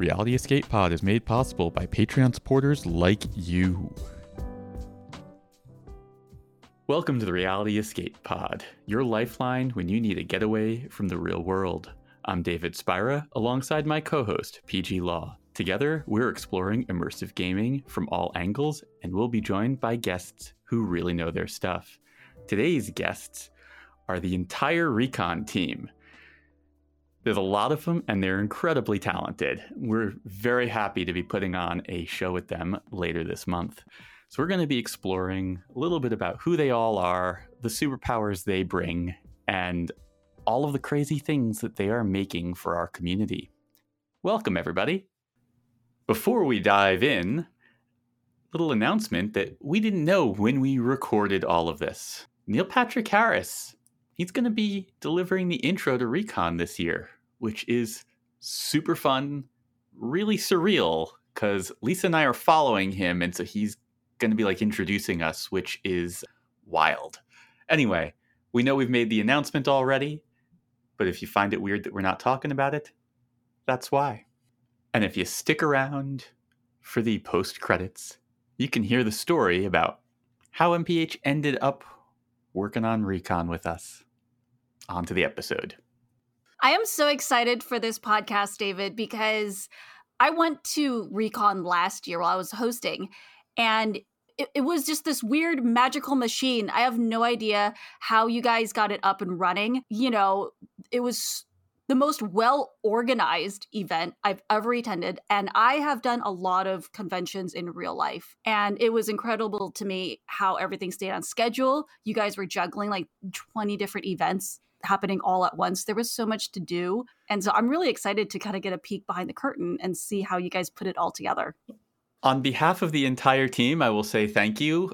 Reality Escape Pod is made possible by Patreon supporters like you. Welcome to the Reality Escape Pod, your lifeline when you need a getaway from the real world. I'm David Spira, alongside my co host, PG Law. Together, we're exploring immersive gaming from all angles, and we'll be joined by guests who really know their stuff. Today's guests are the entire Recon team. There's a lot of them, and they're incredibly talented. We're very happy to be putting on a show with them later this month. So, we're going to be exploring a little bit about who they all are, the superpowers they bring, and all of the crazy things that they are making for our community. Welcome, everybody. Before we dive in, little announcement that we didn't know when we recorded all of this. Neil Patrick Harris, he's going to be delivering the intro to Recon this year, which is super fun, really surreal because Lisa and I are following him, and so he's going to be like introducing us, which is wild. Anyway, we know we've made the announcement already, but if you find it weird that we're not talking about it, that's why. And if you stick around for the post credits, you can hear the story about how NPH ended up working on Recon with us. On to the episode. I am so excited for this podcast, David, because I went to Recon last year while I was hosting, and it, it, was just this weird magical machine. I have no idea how you guys got it up and running. You know, it was the most well organized event I've ever attended. And I have done a lot of conventions in real life. And it was incredible to me how everything stayed on schedule. You guys were juggling like 20 different events happening all at once. There was so much to do. And so I'm really excited to kind of get a peek behind the curtain and see how you guys put it all together. On behalf of the entire team, I will say thank you.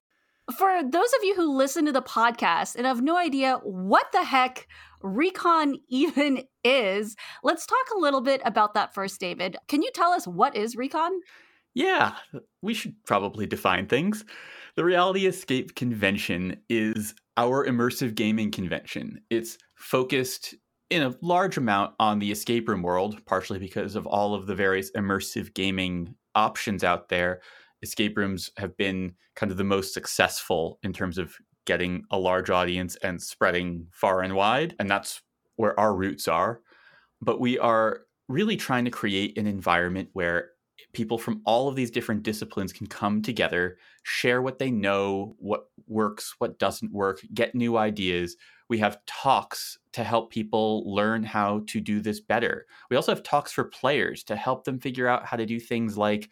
For those of you who listen to the podcast and have no idea what the heck Recon even is. Let's talk a little bit about that first, David. Can you tell us what is Recon? Yeah, we should probably define things. The Reality Escape Convention is our immersive gaming convention. It's focused in a large amount on the escape room world, partially because of all of the various immersive gaming options out there. Escape rooms have been kind of the most successful in terms of getting a large audience and spreading far and wide. And that's where our roots are. But we are really trying to create an environment where people from all of these different disciplines can come together, share what they know, what works, what doesn't work, get new ideas. We have talks to help people learn how to do this better. We also have talks for players to help them figure out how to do things like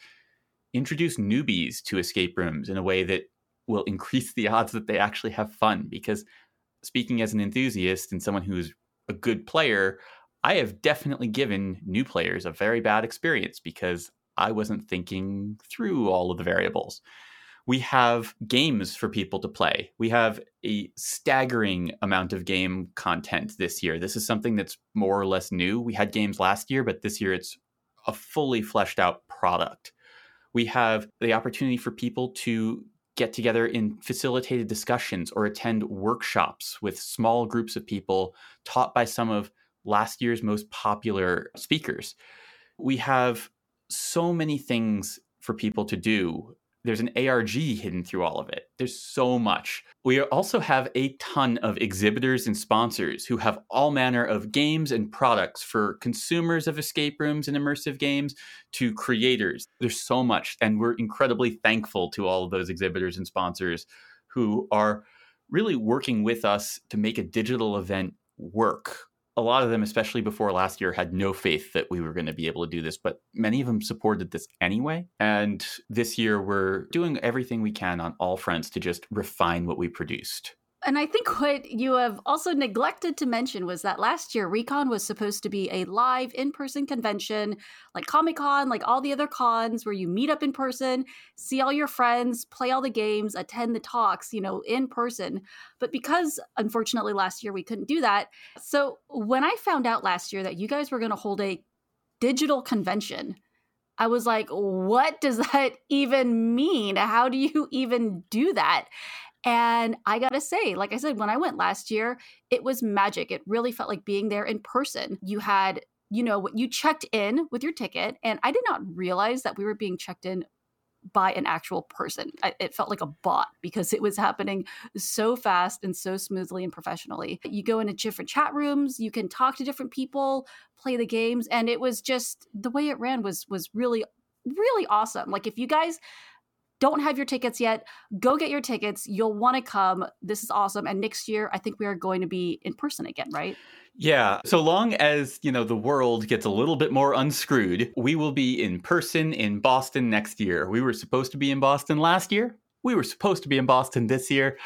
introduce newbies to escape rooms in a way that will increase the odds that they actually have fun. Because speaking as an enthusiast and someone who's a good player, I have definitely given new players a very bad experience because I wasn't thinking through all of the variables. We have games for people to play. We have a staggering amount of game content this year. This is something that's more or less new. We had games last year, but this year it's a fully fleshed out product. We have the opportunity for people to get together in facilitated discussions or attend workshops with small groups of people taught by some of last year's most popular speakers. We have so many things for people to do there's an ARG hidden through all of it. There's so much. We also have a ton of exhibitors and sponsors who have all manner of games and products for consumers of escape rooms and immersive games to creators. There's so much. And we're incredibly thankful to all of those exhibitors and sponsors who are really working with us to make a digital event work a lot of them, especially before last year, had no faith that we were going to be able to do this, but many of them supported this anyway. And this year, we're doing everything we can on all fronts to just refine what we produced. And I think what you have also neglected to mention was that last year Recon was supposed to be a live in person convention, like Comic Con, like all the other cons, where you meet up in person, see all your friends, play all the games, attend the talks, you know, in person. But because unfortunately last year we couldn't do that. So when I found out last year that you guys were going to hold a digital convention, I was like, what does that even mean? How do you even do that? And I gotta say, like I said, when I went last year, it was magic. It really felt like being there in person. You had you know, you checked in with your ticket, and I did not realize that we were being checked in by an actual person. I, it felt like a bot because it was happening so fast and so smoothly and professionally. You go into different chat rooms, you can talk to different people, play the games, and it was just the way it ran was was really really awesome. Like if you guys don't have your tickets yet, go get your tickets. You'll want to come. This is awesome. And next year, I think we are going to be in person again, right? Yeah, so long as, you know, the world gets a little bit more unscrewed, we will be in person in Boston next year. We were supposed to be in Boston last year. We were supposed to be in Boston this year.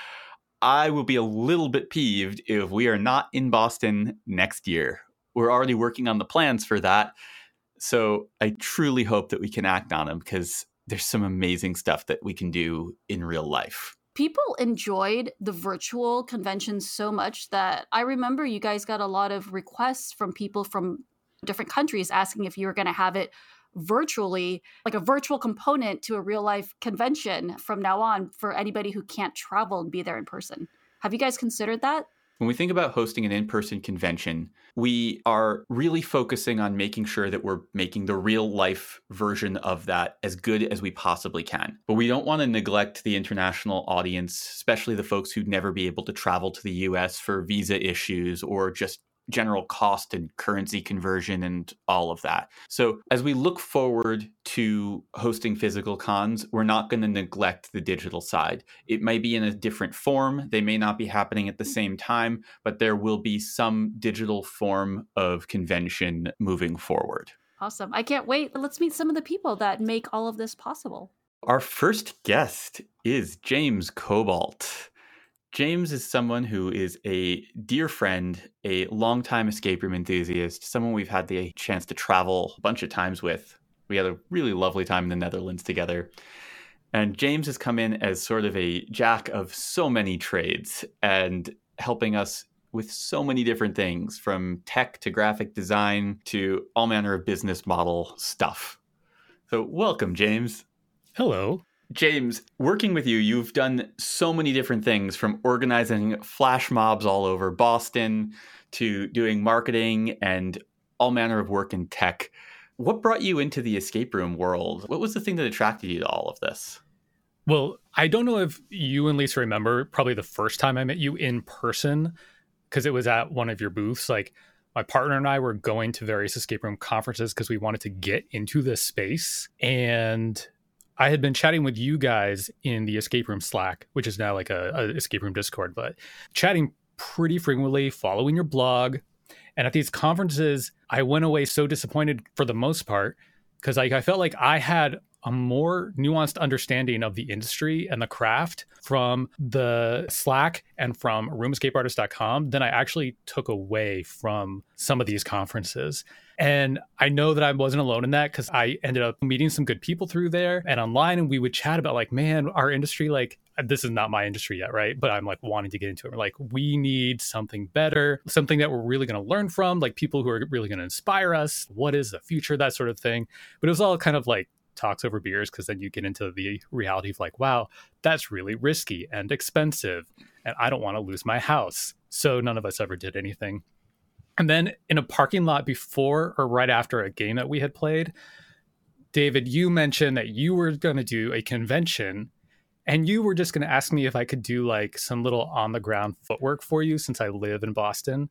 I will be a little bit peeved if we are not in Boston next year. We're already working on the plans for that. So I truly hope that we can act on them because there's some amazing stuff that we can do in real life people enjoyed the virtual convention so much that I remember you guys got a lot of requests from people from different countries asking if you were going to have it virtually, like a virtual component to a real life convention from now on for anybody who can't travel and be there in person. Have you guys considered that? When we think about hosting an in person convention, we are really focusing on making sure that we're making the real life version of that as good as we possibly can. But we don't want to neglect the international audience, especially the folks who'd never be able to travel to the US for visa issues or just general cost and currency conversion and all of that. So, as we look forward to hosting physical cons, we're not going to neglect the digital side. It may be in a different form, they may not be happening at the same time, but there will be some digital form of convention moving forward. Awesome. I can't wait. Let's meet some of the people that make all of this possible. Our first guest is James Cobalt. James is someone who is a dear friend, a longtime escape room enthusiast, someone we've had the chance to travel a bunch of times with. We had a really lovely time in the Netherlands together. And James has come in as sort of a jack of so many trades and helping us with so many different things from tech to graphic design to all manner of business model stuff. So, welcome, James. Hello. James, working with you, you've done so many different things from organizing flash mobs all over Boston to doing marketing and all manner of work in tech. What brought you into the escape room world? What was the thing that attracted you to all of this? Well, I don't know if you and Lisa remember probably the first time I met you in person because it was at one of your booths. Like my partner and I were going to various escape room conferences because we wanted to get into this space. And I had been chatting with you guys in the escape room Slack, which is now like a, a escape room Discord, but chatting pretty frequently, following your blog. And at these conferences, I went away so disappointed for the most part because like I felt like I had a more nuanced understanding of the industry and the craft from the Slack and from roomescapeartist.com than I actually took away from some of these conferences. And I know that I wasn't alone in that because I ended up meeting some good people through there and online. And we would chat about, like, man, our industry, like, uh, this is not my industry yet, right? But I'm like wanting to get into it. We're like, we need something better, something that we're really going to learn from, like people who are really going to inspire us. What is the future? That sort of thing. But it was all kind of like talks over beers because then you get into the reality of like, wow, that's really risky and expensive. And I don't want to lose my house. So none of us ever did anything. And then in a parking lot before or right after a game that we had played, David, you mentioned that you were going to do a convention and you were just going to ask me if I could do like some little on the ground footwork for you since I live in Boston.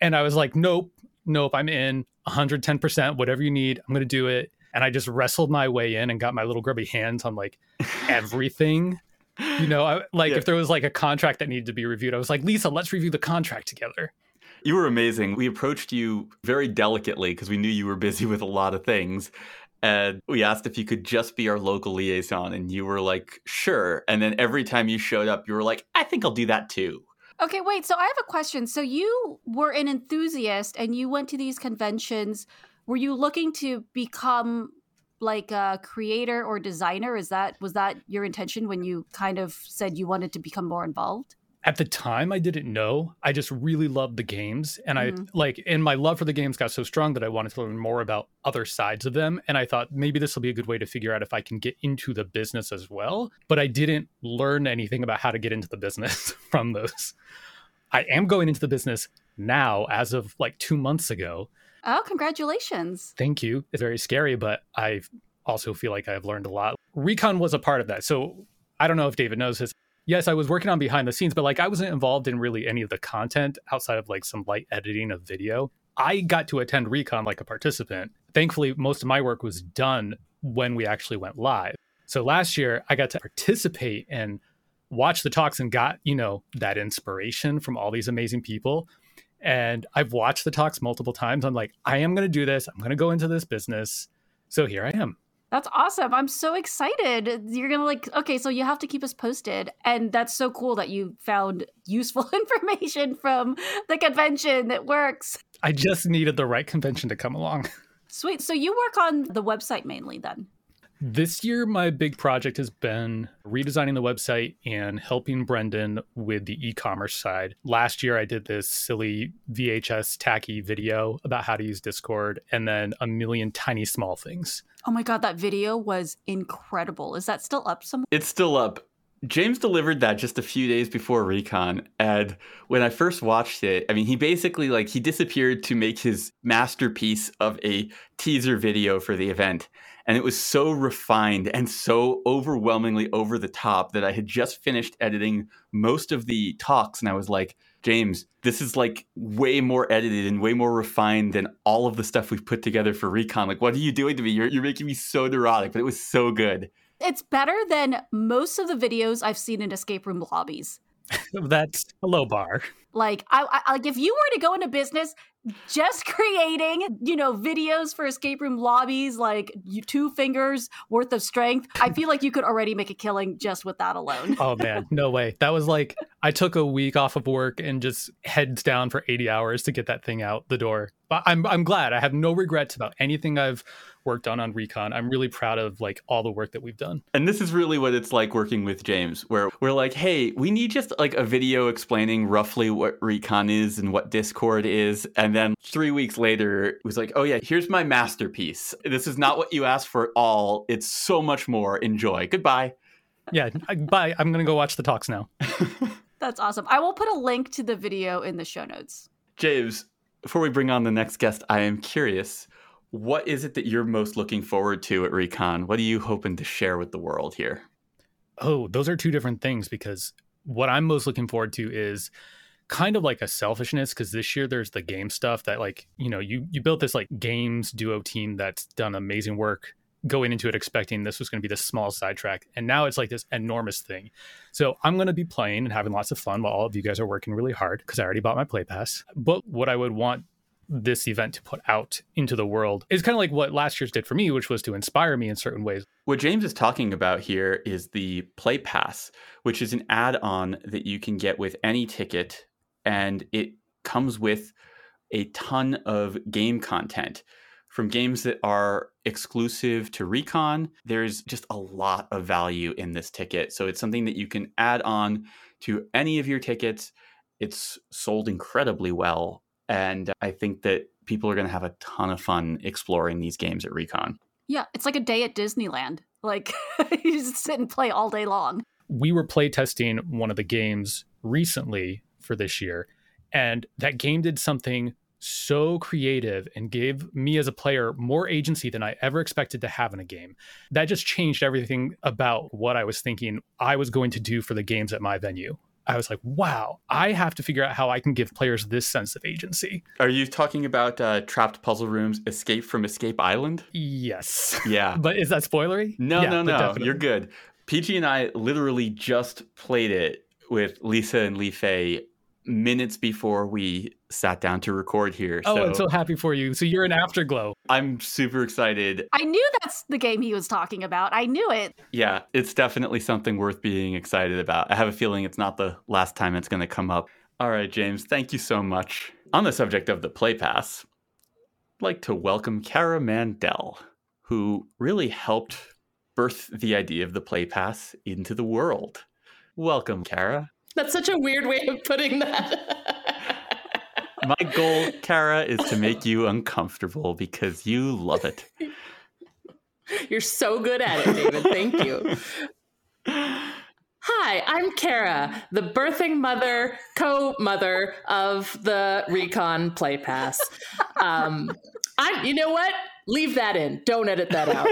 And I was like, nope, nope, I'm in 110%, whatever you need, I'm going to do it. And I just wrestled my way in and got my little grubby hands on like everything. you know, I, like yeah. if there was like a contract that needed to be reviewed, I was like, Lisa, let's review the contract together. You were amazing. We approached you very delicately because we knew you were busy with a lot of things. And we asked if you could just be our local liaison. And you were like, sure. And then every time you showed up, you were like, I think I'll do that too. Okay, wait. So I have a question. So you were an enthusiast and you went to these conventions. Were you looking to become like a creator or designer? Is that was that your intention when you kind of said you wanted to become more involved? At the time I didn't know. I just really loved the games and mm-hmm. I like and my love for the games got so strong that I wanted to learn more about other sides of them and I thought maybe this will be a good way to figure out if I can get into the business as well, but I didn't learn anything about how to get into the business from those. I am going into the business now as of like two months ago. Oh, congratulations. Thank you. It's very scary, but I also feel like I've learned a lot. Recon was a part of that. So I don't know if David knows this. Yes, I was working on behind the scenes, but like I wasn't involved in really any of the content outside of like some light editing of video. I got to attend Recon like a participant. Thankfully, most of my work was done when we actually went live. So last year, I got to participate and watch the talks and got, you know, that inspiration from all these amazing people. And I've watched the talks multiple times. I'm like, I am going to do this. I'm going to go into this business. So here I am. That's awesome. I'm so excited. You're going to like, okay, so you have to keep us posted. And that's so cool that you found useful information from the convention that works. I just needed the right convention to come along. Sweet. So you work on the website mainly then? This year, my big project has been redesigning the website and helping Brendan with the e commerce side. Last year, I did this silly VHS tacky video about how to use Discord and then a million tiny small things. Oh my God, that video was incredible. Is that still up somewhere? It's still up. James delivered that just a few days before Recon, and when I first watched it, I mean, he basically like he disappeared to make his masterpiece of a teaser video for the event, and it was so refined and so overwhelmingly over the top that I had just finished editing most of the talks, and I was like, James, this is like way more edited and way more refined than all of the stuff we've put together for Recon. Like, what are you doing to me? You're you're making me so neurotic, but it was so good. It's better than most of the videos I've seen in escape room lobbies. That's a low bar. Like, I, I like if you were to go into business, just creating, you know, videos for escape room lobbies, like two fingers worth of strength. I feel like you could already make a killing just with that alone. oh man, no way. That was like I took a week off of work and just heads down for 80 hours to get that thing out the door. But I'm I'm glad. I have no regrets about anything I've worked done on Recon. I'm really proud of like all the work that we've done. And this is really what it's like working with James, where we're like, hey, we need just like a video explaining roughly what Recon is and what Discord is. And then three weeks later, it was like, oh yeah, here's my masterpiece. This is not what you asked for at all. It's so much more. Enjoy. Goodbye. Yeah, bye. I'm going to go watch the talks now. That's awesome. I will put a link to the video in the show notes. James, before we bring on the next guest, I am curious what is it that you're most looking forward to at Recon? What are you hoping to share with the world here? Oh, those are two different things because what I'm most looking forward to is kind of like a selfishness because this year there's the game stuff that like you know you you built this like games duo team that's done amazing work going into it expecting this was going to be this small sidetrack and now it's like this enormous thing so i'm going to be playing and having lots of fun while all of you guys are working really hard because i already bought my play pass but what i would want this event to put out into the world is kind of like what last year's did for me, which was to inspire me in certain ways. What James is talking about here is the Play Pass, which is an add on that you can get with any ticket, and it comes with a ton of game content. From games that are exclusive to Recon, there's just a lot of value in this ticket. So it's something that you can add on to any of your tickets. It's sold incredibly well and I think that people are going to have a ton of fun exploring these games at Recon. Yeah, it's like a day at Disneyland. Like you just sit and play all day long. We were playtesting one of the games recently for this year, and that game did something so creative and gave me as a player more agency than I ever expected to have in a game. That just changed everything about what I was thinking I was going to do for the games at my venue. I was like, wow, I have to figure out how I can give players this sense of agency. Are you talking about uh, Trapped Puzzle Rooms Escape from Escape Island? Yes. Yeah. but is that spoilery? No, yeah, no, no. You're good. PG and I literally just played it with Lisa and Li-Fei minutes before we sat down to record here. Oh, so I'm so happy for you. So you're an afterglow. I'm super excited. I knew that's the game he was talking about. I knew it. Yeah, it's definitely something worth being excited about. I have a feeling it's not the last time it's going to come up. All right, James, thank you so much. On the subject of the Play Pass, I'd like to welcome Kara Mandel, who really helped birth the idea of the Play Pass into the world. Welcome, Kara. That's such a weird way of putting that. My goal, Kara, is to make you uncomfortable because you love it. You're so good at it, David. Thank you. Hi, Hi, I'm Kara, the birthing mother, co mother of the Recon Play Pass. Um, I'm, you know what? Leave that in. Don't edit that out.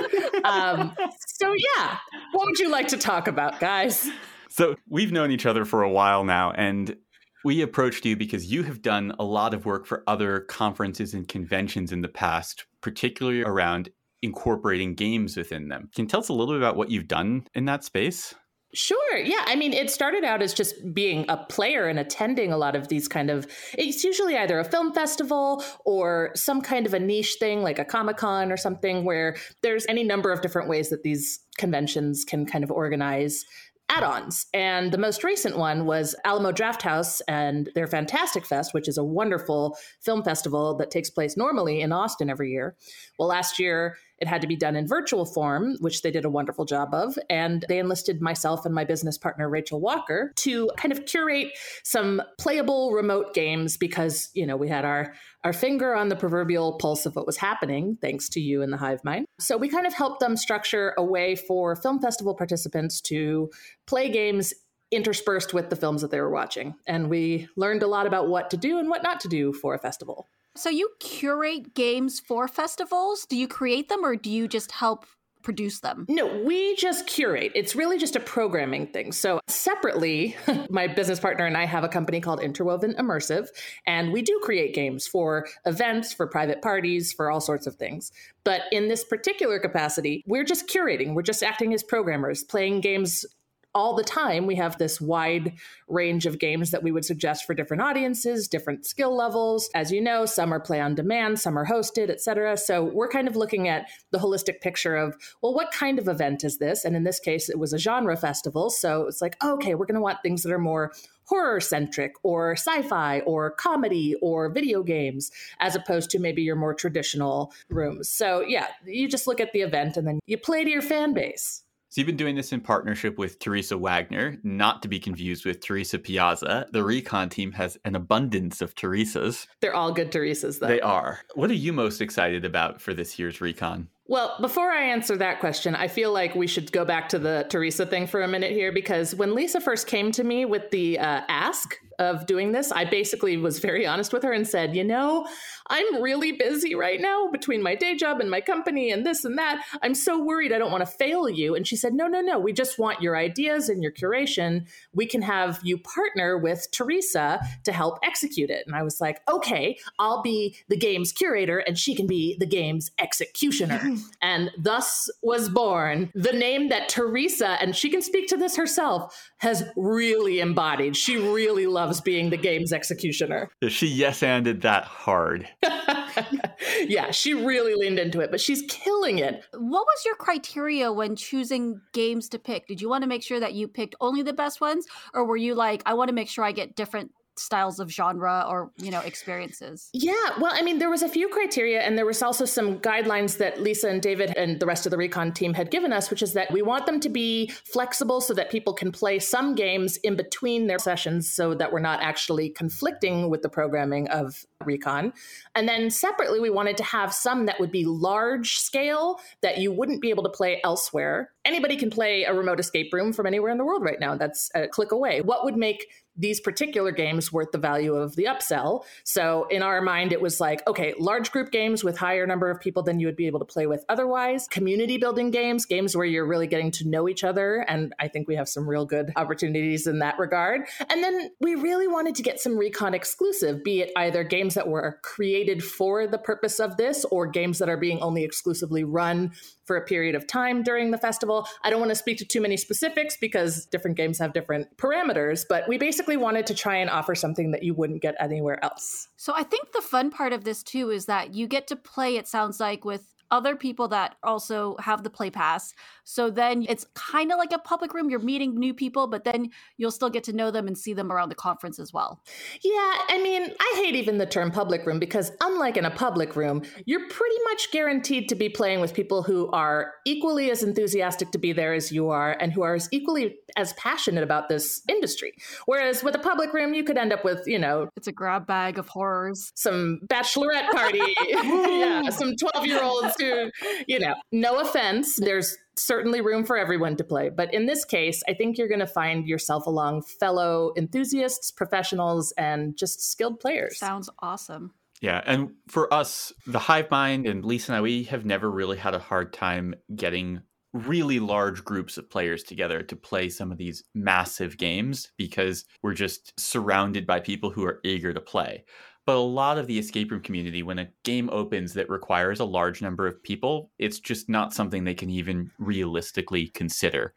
Um, so, yeah, what would you like to talk about, guys? So, we've known each other for a while now, and we approached you because you have done a lot of work for other conferences and conventions in the past, particularly around incorporating games within them. Can you tell us a little bit about what you've done in that space? Sure. Yeah. I mean, it started out as just being a player and attending a lot of these kind of, it's usually either a film festival or some kind of a niche thing like a Comic Con or something where there's any number of different ways that these conventions can kind of organize add-ons and the most recent one was alamo drafthouse and their fantastic fest which is a wonderful film festival that takes place normally in austin every year well last year it had to be done in virtual form, which they did a wonderful job of. And they enlisted myself and my business partner, Rachel Walker, to kind of curate some playable remote games because, you know, we had our, our finger on the proverbial pulse of what was happening, thanks to you and the Hive Mind. So we kind of helped them structure a way for film festival participants to play games interspersed with the films that they were watching. And we learned a lot about what to do and what not to do for a festival. So you curate games for festivals? Do you create them or do you just help produce them? No, we just curate. It's really just a programming thing. So, separately, my business partner and I have a company called Interwoven Immersive, and we do create games for events, for private parties, for all sorts of things. But in this particular capacity, we're just curating. We're just acting as programmers, playing games all the time we have this wide range of games that we would suggest for different audiences different skill levels. As you know some are play on demand some are hosted etc so we're kind of looking at the holistic picture of well what kind of event is this? And in this case it was a genre festival. So it's like okay we're going to want things that are more horror centric or sci-fi or comedy or video games as opposed to maybe your more traditional rooms. So yeah you just look at the event and then you play to your fan base so you've been doing this in partnership with Teresa Wagner, not to be confused with Teresa Piazza. The Recon team has an abundance of Teresas. They're all good Teresas, though. They are. What are you most excited about for this year's Recon? Well, before I answer that question, I feel like we should go back to the Teresa thing for a minute here because when Lisa first came to me with the uh, ask of doing this, I basically was very honest with her and said, you know, I'm really busy right now between my day job and my company and this and that. I'm so worried I don't want to fail you. And she said, no, no, no. We just want your ideas and your curation. We can have you partner with Teresa to help execute it. And I was like, okay, I'll be the game's curator and she can be the game's executioner. and thus was born the name that Teresa, and she can speak to this herself, has really embodied. She really loves being the game's executioner. She yes anded that hard. yeah, she really leaned into it, but she's killing it. What was your criteria when choosing games to pick? Did you want to make sure that you picked only the best ones, or were you like, I want to make sure I get different styles of genre or you know experiences. Yeah well i mean there was a few criteria and there was also some guidelines that lisa and david and the rest of the recon team had given us which is that we want them to be flexible so that people can play some games in between their sessions so that we're not actually conflicting with the programming of recon. And then separately we wanted to have some that would be large scale that you wouldn't be able to play elsewhere. Anybody can play a remote escape room from anywhere in the world right now. That's a click away. What would make these particular games worth the value of the upsell. So in our mind, it was like, okay, large group games with higher number of people than you would be able to play with otherwise, community building games, games where you're really getting to know each other. And I think we have some real good opportunities in that regard. And then we really wanted to get some Recon exclusive, be it either games that were created for the purpose of this or games that are being only exclusively run for a period of time during the festival. I don't want to speak to too many specifics because different games have different parameters, but we basically wanted to try and offer something that you wouldn't get anywhere else. So I think the fun part of this too is that you get to play, it sounds like, with other people that also have the play pass. So then it's kind of like a public room. You're meeting new people, but then you'll still get to know them and see them around the conference as well. Yeah, I mean, I hate even the term public room because unlike in a public room, you're pretty much guaranteed to be playing with people who are equally as enthusiastic to be there as you are and who are as equally as passionate about this industry. Whereas with a public room, you could end up with, you know, it's a grab bag of horrors, some bachelorette party, yeah, some 12 year olds who, you know, no offense, there's certainly room for everyone to play. But in this case, I think you're going to find yourself along fellow enthusiasts, professionals, and just skilled players. Sounds awesome. Yeah, and for us, the Hive Mind and Lisa and I, we have never really had a hard time getting really large groups of players together to play some of these massive games because we're just surrounded by people who are eager to play. But a lot of the escape room community, when a game opens that requires a large number of people, it's just not something they can even realistically consider.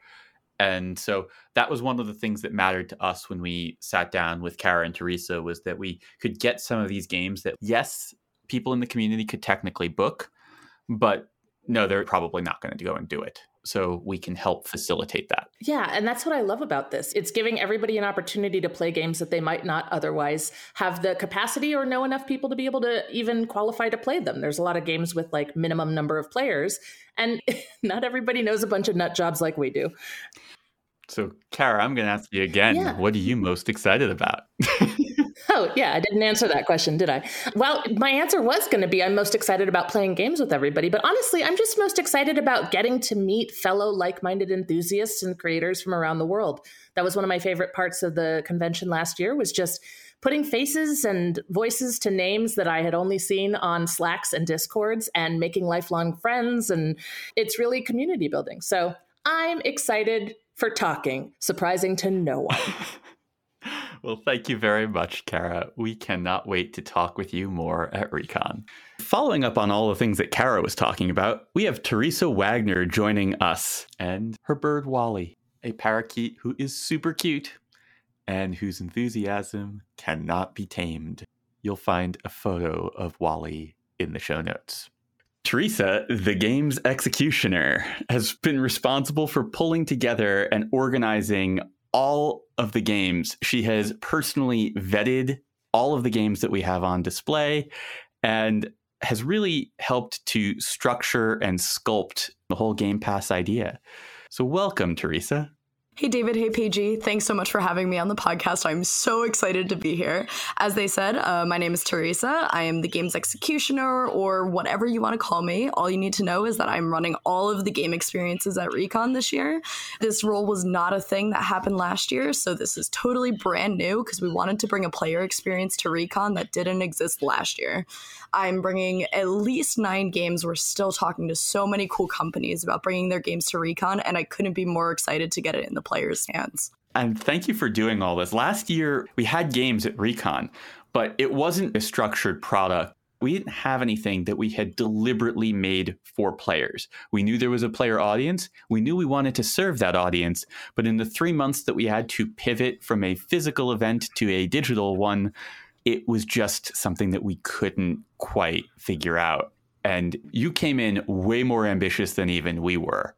And so that was one of the things that mattered to us when we sat down with Kara and Teresa was that we could get some of these games that, yes, people in the community could technically book, but no, they're probably not going to go and do it. So we can help facilitate that. Yeah, and that's what I love about this. It's giving everybody an opportunity to play games that they might not otherwise have the capacity or know enough people to be able to even qualify to play them. There's a lot of games with like minimum number of players, and not everybody knows a bunch of nut jobs like we do. So, Kara, I'm going to ask you again. Yeah. What are you most excited about? oh, yeah, I didn't answer that question, did I? Well, my answer was going to be I'm most excited about playing games with everybody, but honestly, I'm just most excited about getting to meet fellow like minded enthusiasts and creators from around the world. That was one of my favorite parts of the convention last year, was just putting faces and voices to names that I had only seen on Slacks and Discords and making lifelong friends. And it's really community building. So I'm excited for talking, surprising to no one. well, thank you very much, Kara. We cannot wait to talk with you more at Recon. Following up on all the things that Kara was talking about, we have Teresa Wagner joining us and her bird Wally, a parakeet who is super cute and whose enthusiasm cannot be tamed. You'll find a photo of Wally in the show notes. Teresa, the game's executioner, has been responsible for pulling together and organizing all of the games. She has personally vetted all of the games that we have on display and has really helped to structure and sculpt the whole Game Pass idea. So, welcome, Teresa. Hey, David. Hey, PG. Thanks so much for having me on the podcast. I'm so excited to be here. As they said, uh, my name is Teresa. I am the game's executioner, or whatever you want to call me. All you need to know is that I'm running all of the game experiences at Recon this year. This role was not a thing that happened last year, so this is totally brand new because we wanted to bring a player experience to Recon that didn't exist last year. I'm bringing at least nine games. We're still talking to so many cool companies about bringing their games to Recon, and I couldn't be more excited to get it in the players' hands. And thank you for doing all this. Last year, we had games at Recon, but it wasn't a structured product. We didn't have anything that we had deliberately made for players. We knew there was a player audience. We knew we wanted to serve that audience. But in the three months that we had to pivot from a physical event to a digital one, it was just something that we couldn't quite figure out. And you came in way more ambitious than even we were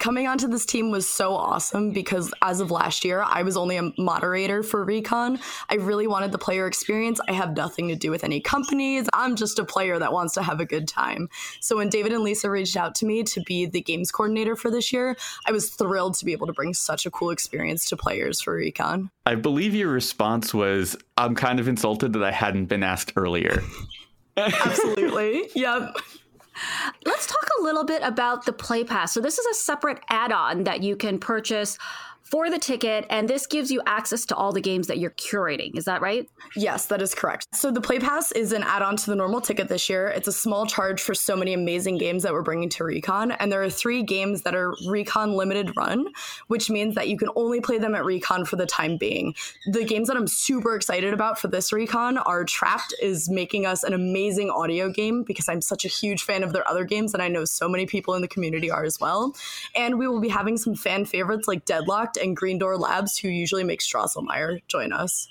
coming onto this team was so awesome because as of last year, I was only a moderator for Recon. I really wanted the player experience. I have nothing to do with any companies. I'm just a player that wants to have a good time. So when David and Lisa reached out to me to be the games coordinator for this year, I was thrilled to be able to bring such a cool experience to players for Recon. I believe your response was, I'm kind of insulted that I hadn't been asked earlier. Absolutely. Yep. Let's talk a little bit about the Play Pass. So, this is a separate add on that you can purchase for the ticket, and this gives you access to all the games that you're curating. Is that right? Yes, that is correct. So the Play Pass is an add-on to the normal ticket this year. It's a small charge for so many amazing games that we're bringing to Recon, and there are three games that are Recon limited run, which means that you can only play them at Recon for the time being. The games that I'm super excited about for this Recon are Trapped is making us an amazing audio game because I'm such a huge fan of their other games, and I know so many people in the community are as well. And we will be having some fan favorites like Deadlocked and Green Door Labs, who usually makes Drosselmeyer, join us.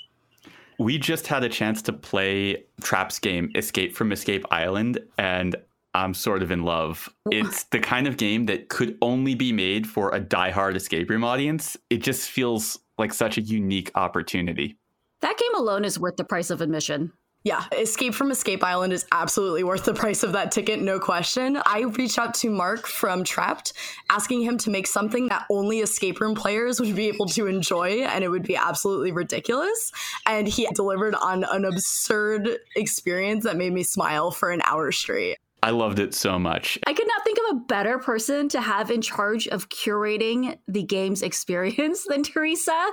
We just had a chance to play Trap's game, Escape from Escape Island, and I'm sort of in love. It's the kind of game that could only be made for a die-hard escape room audience. It just feels like such a unique opportunity. That game alone is worth the price of admission. Yeah, Escape from Escape Island is absolutely worth the price of that ticket, no question. I reached out to Mark from Trapped, asking him to make something that only escape room players would be able to enjoy, and it would be absolutely ridiculous. And he delivered on an absurd experience that made me smile for an hour straight. I loved it so much. I could not think of a better person to have in charge of curating the game's experience than Teresa.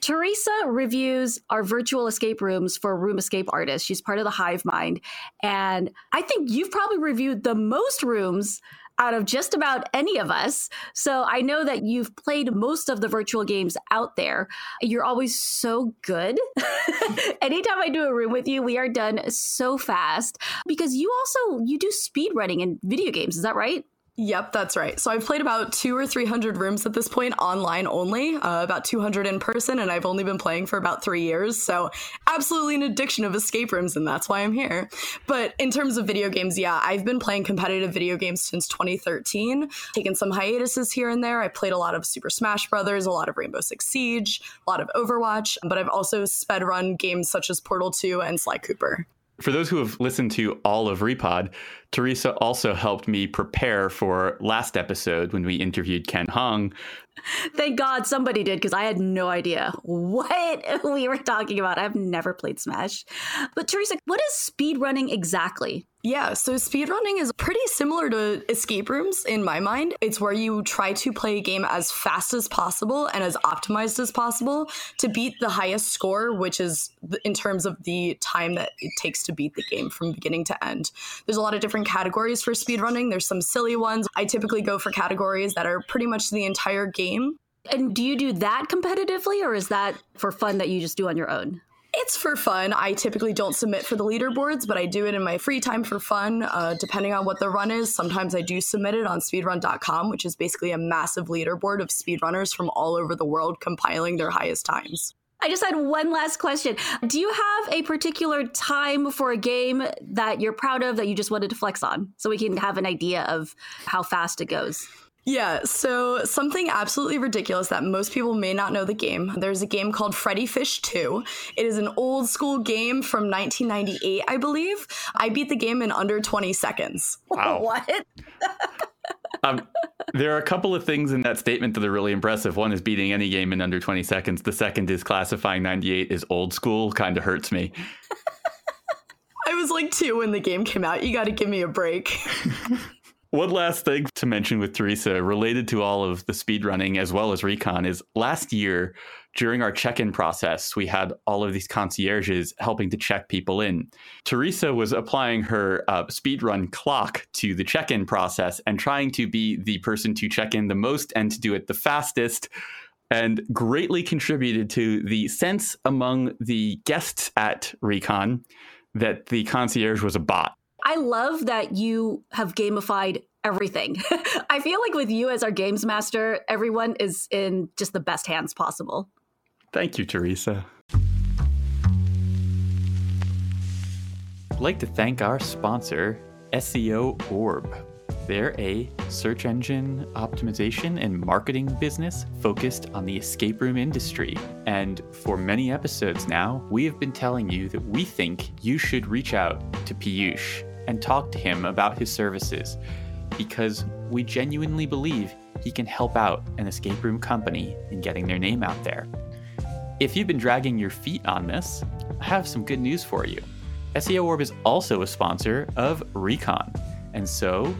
Teresa reviews our virtual escape rooms for Room Escape Artists. She's part of the Hive Mind. And I think you've probably reviewed the most rooms out of just about any of us. So I know that you've played most of the virtual games out there. You're always so good. Anytime I do a room with you, we are done so fast because you also you do speed running in video games, is that right? Yep, that's right. So I've played about two or 300 rooms at this point, online only, uh, about 200 in person, and I've only been playing for about three years. So absolutely an addiction of escape rooms, and that's why I'm here. But in terms of video games, yeah, I've been playing competitive video games since 2013, taken some hiatuses here and there. I played a lot of Super Smash Brothers, a lot of Rainbow Six Siege, a lot of Overwatch, but I've also sped run games such as Portal 2 and Sly Cooper. For those who have listened to all of Repod, Teresa also helped me prepare for last episode when we interviewed Ken Hong. Thank God somebody did because I had no idea what we were talking about. I've never played Smash. But Teresa, what is speedrunning exactly? Yeah, so speedrunning is pretty similar to escape rooms in my mind. It's where you try to play a game as fast as possible and as optimized as possible to beat the highest score, which is in terms of the time that it takes to beat the game from beginning to end. There's a lot of different categories for speedrunning. There's some silly ones. I typically go for categories that are pretty much the entire game. And do you do that competitively or is that for fun that you just do on your own? It's for fun. I typically don't submit for the leaderboards, but I do it in my free time for fun, uh, depending on what the run is. Sometimes I do submit it on speedrun.com, which is basically a massive leaderboard of speedrunners from all over the world compiling their highest times. I just had one last question. Do you have a particular time for a game that you're proud of that you just wanted to flex on so we can have an idea of how fast it goes? Yeah, so something absolutely ridiculous that most people may not know the game. There's a game called Freddy Fish 2. It is an old school game from 1998, I believe. I beat the game in under 20 seconds. Wow. what? um, there are a couple of things in that statement that are really impressive. One is beating any game in under 20 seconds. The second is classifying 98 as old school. Kind of hurts me. I was like two when the game came out. You got to give me a break. One last thing to mention with Teresa related to all of the speedrunning as well as recon is last year during our check-in process, we had all of these concierges helping to check people in. Teresa was applying her uh, speedrun clock to the check-in process and trying to be the person to check in the most and to do it the fastest and greatly contributed to the sense among the guests at Recon that the concierge was a bot. I love that you have gamified everything. I feel like with you as our games master, everyone is in just the best hands possible. Thank you, Teresa. I'd like to thank our sponsor, SEO Orb. They're a search engine optimization and marketing business focused on the escape room industry. And for many episodes now, we have been telling you that we think you should reach out to Piyush and talk to him about his services because we genuinely believe he can help out an escape room company in getting their name out there. If you've been dragging your feet on this, I have some good news for you. SEO Orb is also a sponsor of Recon. And so,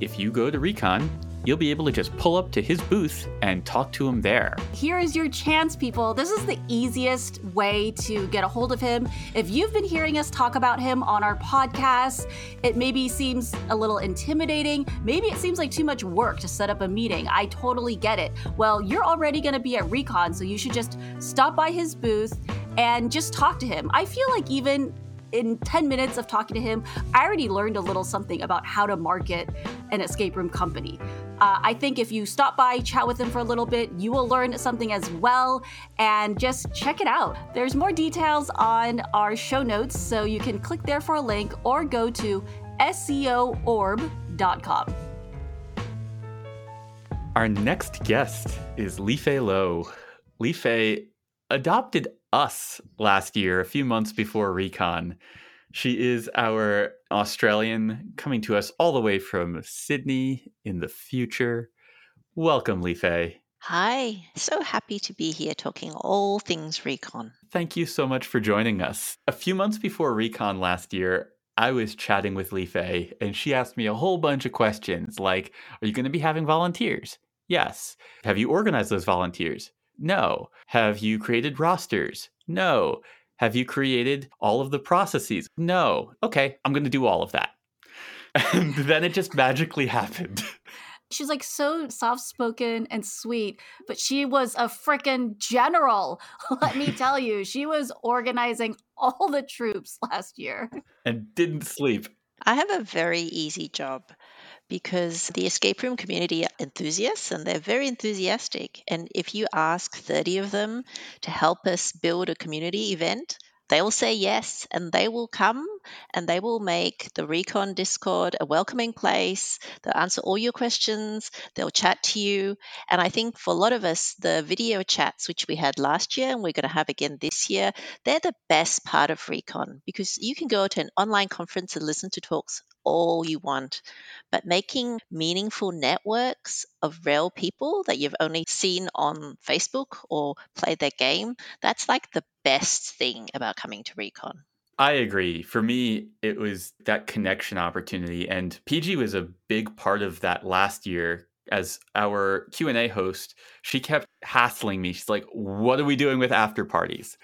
if you go to Recon, you'll be able to just pull up to his booth and talk to him there. Here is your chance, people. This is the easiest way to get a hold of him. If you've been hearing us talk about him on our podcast, it maybe seems a little intimidating. Maybe it seems like too much work to set up a meeting. I totally get it. Well, you're already going to be at Recon, so you should just stop by his booth and just talk to him. I feel like even in 10 minutes of talking to him, I already learned a little something about how to market an escape room company. Uh, I think if you stop by, chat with him for a little bit, you will learn something as well. And just check it out. There's more details on our show notes, so you can click there for a link or go to SEOorb.com. Our next guest is Li-Fei Lo. Li-Fei adopted us last year, a few months before Recon. She is our Australian coming to us all the way from Sydney in the future. Welcome, Li-Fei. Hi, so happy to be here talking all things recon. Thank you so much for joining us. A few months before Recon last year, I was chatting with Li-Fei and she asked me a whole bunch of questions like, Are you going to be having volunteers? Yes. Have you organized those volunteers? No. Have you created rosters? No. Have you created all of the processes? No. Okay, I'm going to do all of that. And then it just magically happened. She's like so soft spoken and sweet, but she was a freaking general. Let me tell you, she was organizing all the troops last year. And didn't sleep. I have a very easy job because the escape room community are enthusiasts and they're very enthusiastic. And if you ask 30 of them to help us build a community event, they will say yes and they will come and they will make the Recon Discord a welcoming place. They'll answer all your questions, they'll chat to you. And I think for a lot of us, the video chats, which we had last year and we're going to have again this year, they're the best part of Recon because you can go to an online conference and listen to talks all you want. But making meaningful networks of real people that you've only seen on Facebook or played their game, that's like the best thing about coming to Recon. I agree. For me, it was that connection opportunity and PG was a big part of that last year as our Q&A host. She kept hassling me. She's like, "What are we doing with after parties?"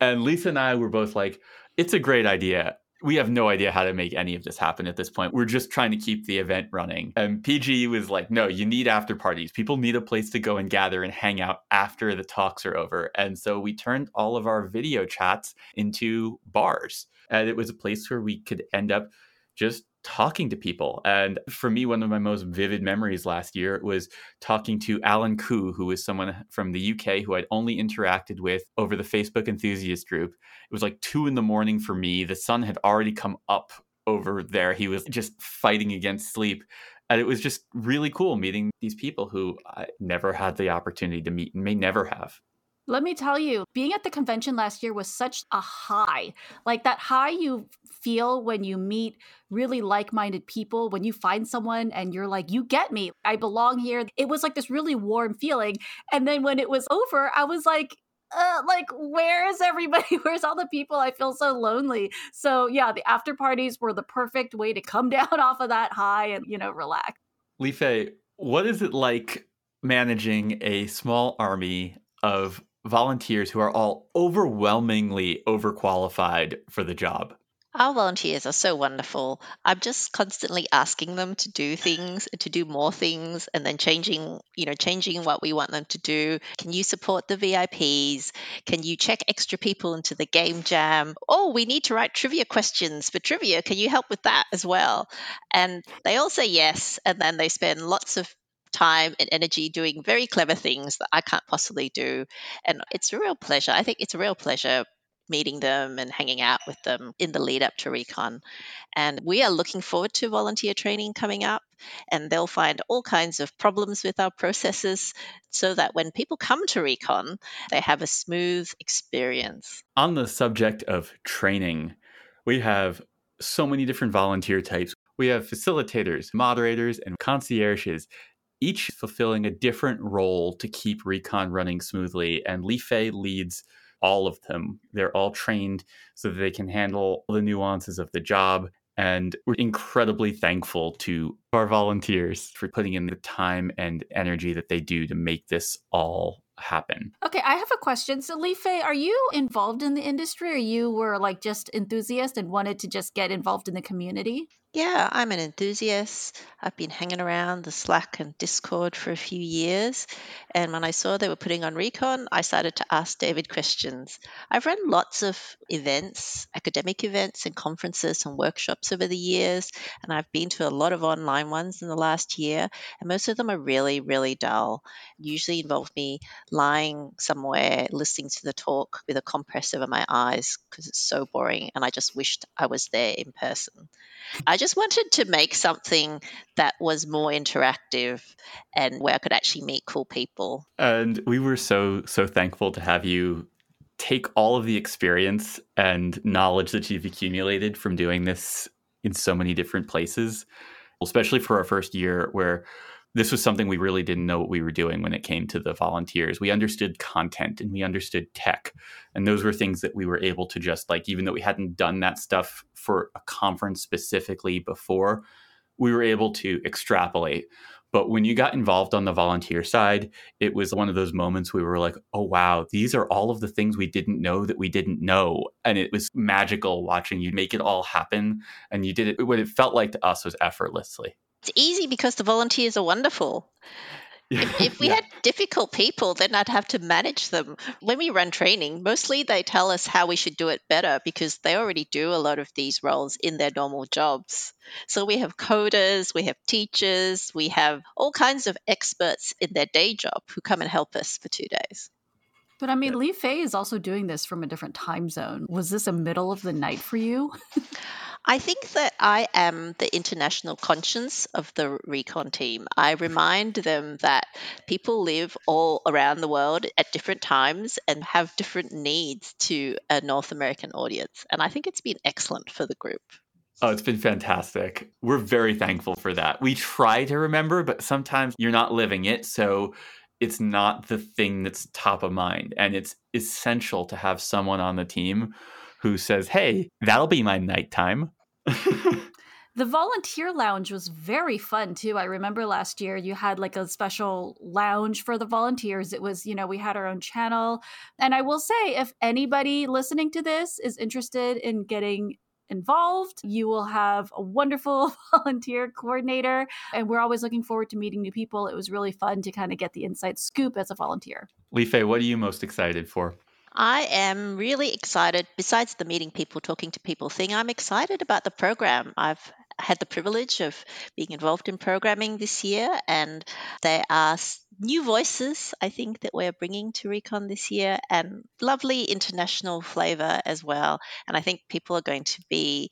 And Lisa and I were both like, "It's a great idea we have no idea how to make any of this happen at this point. We're just trying to keep the event running. Um, and PG was like, no, you need after parties. People need a place to go and gather and hang out after the talks are over. And so we turned all of our video chats into bars. And it was a place where we could end up just talking to people. And for me, one of my most vivid memories last year was talking to Alan Koo, who was someone from the UK who I'd only interacted with over the Facebook enthusiast group. It was like two in the morning for me. The sun had already come up over there. He was just fighting against sleep. And it was just really cool meeting these people who I never had the opportunity to meet and may never have. Let me tell you, being at the convention last year was such a high. Like that high you feel when you meet really like minded people, when you find someone and you're like, you get me, I belong here. It was like this really warm feeling. And then when it was over, I was like, uh, like where is everybody where's all the people i feel so lonely so yeah the after parties were the perfect way to come down off of that high and you know relax Lee what is it like managing a small army of volunteers who are all overwhelmingly overqualified for the job. Our volunteers are so wonderful. I'm just constantly asking them to do things, to do more things, and then changing, you know, changing what we want them to do. Can you support the VIPs? Can you check extra people into the game jam? Oh, we need to write trivia questions for trivia. Can you help with that as well? And they all say yes, and then they spend lots of time and energy doing very clever things that I can't possibly do. And it's a real pleasure. I think it's a real pleasure meeting them and hanging out with them in the lead up to Recon. And we are looking forward to volunteer training coming up, and they'll find all kinds of problems with our processes so that when people come to Recon, they have a smooth experience. On the subject of training, we have so many different volunteer types. We have facilitators, moderators, and concierges each fulfilling a different role to keep Recon running smoothly. And Li-Fei leads all of them. They're all trained so that they can handle the nuances of the job. And we're incredibly thankful to our volunteers for putting in the time and energy that they do to make this all happen. Okay, I have a question. So, Li-Fei, are you involved in the industry or you were like just enthusiast and wanted to just get involved in the community? Yeah, I'm an enthusiast. I've been hanging around the Slack and Discord for a few years. And when I saw they were putting on Recon, I started to ask David questions. I've run lots of events, academic events, and conferences and workshops over the years. And I've been to a lot of online ones in the last year. And most of them are really, really dull. Usually involve me lying somewhere listening to the talk with a compress over my eyes because it's so boring. And I just wished I was there in person. I just wanted to make something that was more interactive and where I could actually meet cool people. And we were so, so thankful to have you take all of the experience and knowledge that you've accumulated from doing this in so many different places, especially for our first year where this was something we really didn't know what we were doing when it came to the volunteers. We understood content and we understood tech. And those were things that we were able to just like, even though we hadn't done that stuff for a conference specifically before, we were able to extrapolate. But when you got involved on the volunteer side, it was one of those moments we were like, oh, wow, these are all of the things we didn't know that we didn't know. And it was magical watching you make it all happen. And you did it, what it felt like to us was effortlessly. It's easy because the volunteers are wonderful. If, if we yeah. had difficult people, then I'd have to manage them. When we run training, mostly they tell us how we should do it better because they already do a lot of these roles in their normal jobs. So we have coders, we have teachers, we have all kinds of experts in their day job who come and help us for two days. But I mean, Li-Fei is also doing this from a different time zone. Was this a middle of the night for you? I think that I am the international conscience of the recon team. I remind them that people live all around the world at different times and have different needs to a North American audience. And I think it's been excellent for the group. Oh, it's been fantastic. We're very thankful for that. We try to remember, but sometimes you're not living it. So it's not the thing that's top of mind. And it's essential to have someone on the team who says, Hey, that'll be my nighttime. the volunteer lounge was very fun too. I remember last year you had like a special lounge for the volunteers. It was, you know, we had our own channel. And I will say, if anybody listening to this is interested in getting involved. You will have a wonderful volunteer coordinator, and we're always looking forward to meeting new people. It was really fun to kind of get the inside scoop as a volunteer. Li-Fei, what are you most excited for? I am really excited. Besides the meeting people, talking to people thing, I'm excited about the program. I've had the privilege of being involved in programming this year, and there are new voices I think that we're bringing to Recon this year, and lovely international flavor as well. And I think people are going to be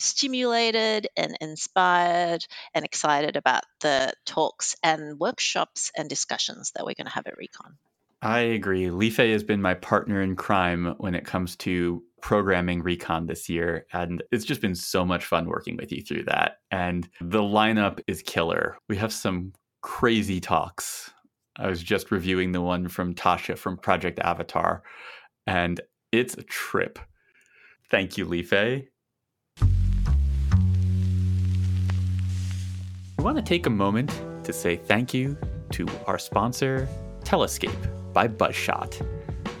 stimulated and inspired and excited about the talks and workshops and discussions that we're going to have at Recon. I agree. Li-Fei has been my partner in crime when it comes to programming Recon this year. And it's just been so much fun working with you through that. And the lineup is killer. We have some crazy talks. I was just reviewing the one from Tasha from Project Avatar, and it's a trip. Thank you, Li-Fei. We want to take a moment to say thank you to our sponsor, Telescape by Buzzshot.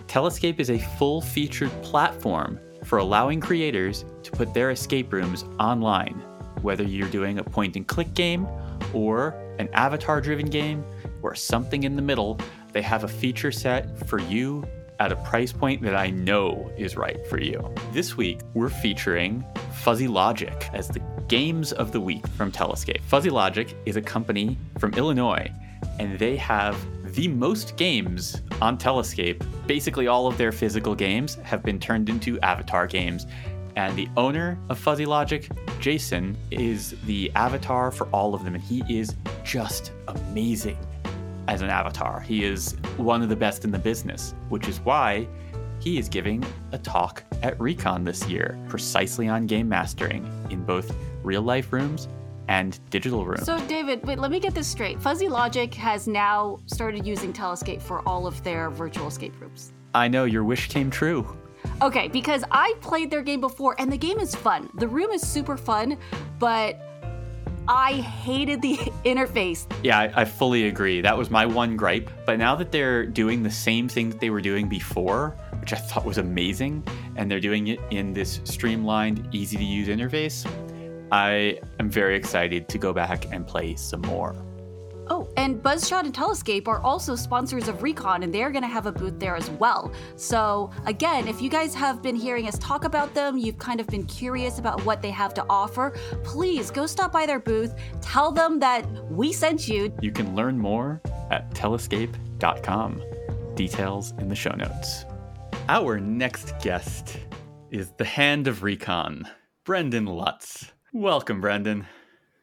Telescape is a full featured platform for allowing creators to put their escape rooms online, whether you're doing a point and click game or an avatar driven game or something in the middle. They have a feature set for you at a price point that I know is right for you. This week, we're featuring Fuzzy Logic as the games of the week from Telescape. Fuzzy Logic is a company from Illinois, and they have the most games on Telescape. Basically, all of their physical games have been turned into avatar games. And the owner of Fuzzy Logic, Jason, is the avatar for all of them. And he is just amazing as an avatar. He is one of the best in the business, which is why he is giving a talk at Recon this year, precisely on game mastering in both real life rooms and digital room. So, David, wait, let me get this straight. Fuzzy Logic has now started using Telescape for all of their virtual escape rooms. I know, your wish came true. Okay, because I played their game before and the game is fun. The room is super fun, but I hated the interface. Yeah, I, I, fully agree. That was my one gripe. But now that they're doing the same thing that they were doing before, which I thought was amazing, and they're doing it in this streamlined, easy to use interface, I am very excited to go back and play some more. Oh, and Buzzshot and Telescape are also sponsors of Recon, and they're going to have a booth there as well. So, again, if you guys have been hearing us talk about them, you've kind of been curious about what they have to offer, please go stop by their booth, tell them that we sent you. You can learn more at telescape.com. Details in the show notes. Our next guest is the Hand of Recon, Brendan Lutz. Welcome, Brendan.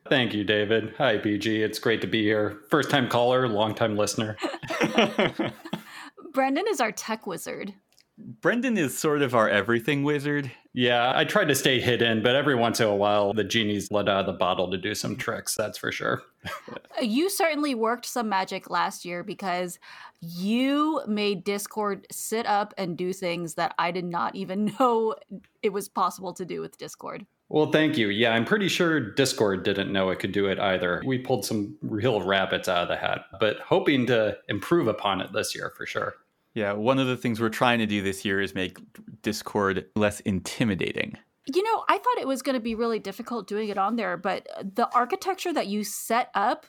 Thank you, David. Hi, BG. It's great to be here. First time caller, long time listener. Brendan is our tech wizard. Brendan is sort of our everything wizard. Yeah, I tried to stay hidden, but every once in a while, the genie's let out of the bottle to do some tricks, that's for sure. you certainly worked some magic last year because you made Discord sit up and do things that I did not even know it was possible to do with Discord. Well, thank you. Yeah, I'm pretty sure Discord didn't know it could do it either. We pulled some real rabbits out of the hat, but hoping to improve upon it this year for sure. Yeah, one of the things we're trying to do this year is make Discord less intimidating. You know, I thought it was going to be really difficult doing it on there, but the architecture that you set up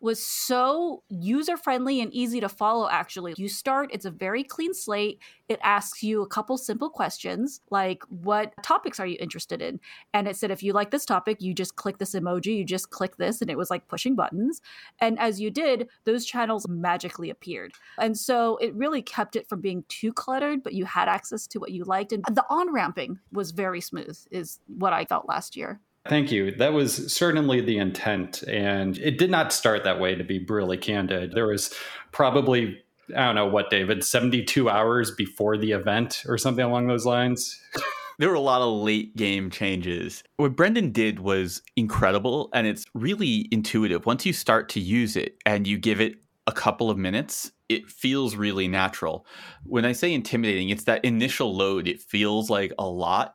was so user friendly and easy to follow actually. You start it's a very clean slate. It asks you a couple simple questions like what topics are you interested in? And it said if you like this topic you just click this emoji you just click this and it was like pushing buttons. And as you did those channels magically appeared. And so it really kept it from being too cluttered but you had access to what you liked and the on ramping was very smooth is what i felt last year Thank you. That was certainly the intent. And it did not start that way, to be really candid. There was probably, I don't know what, David, 72 hours before the event or something along those lines. there were a lot of late game changes. What Brendan did was incredible and it's really intuitive. Once you start to use it and you give it a couple of minutes, it feels really natural. When I say intimidating, it's that initial load. It feels like a lot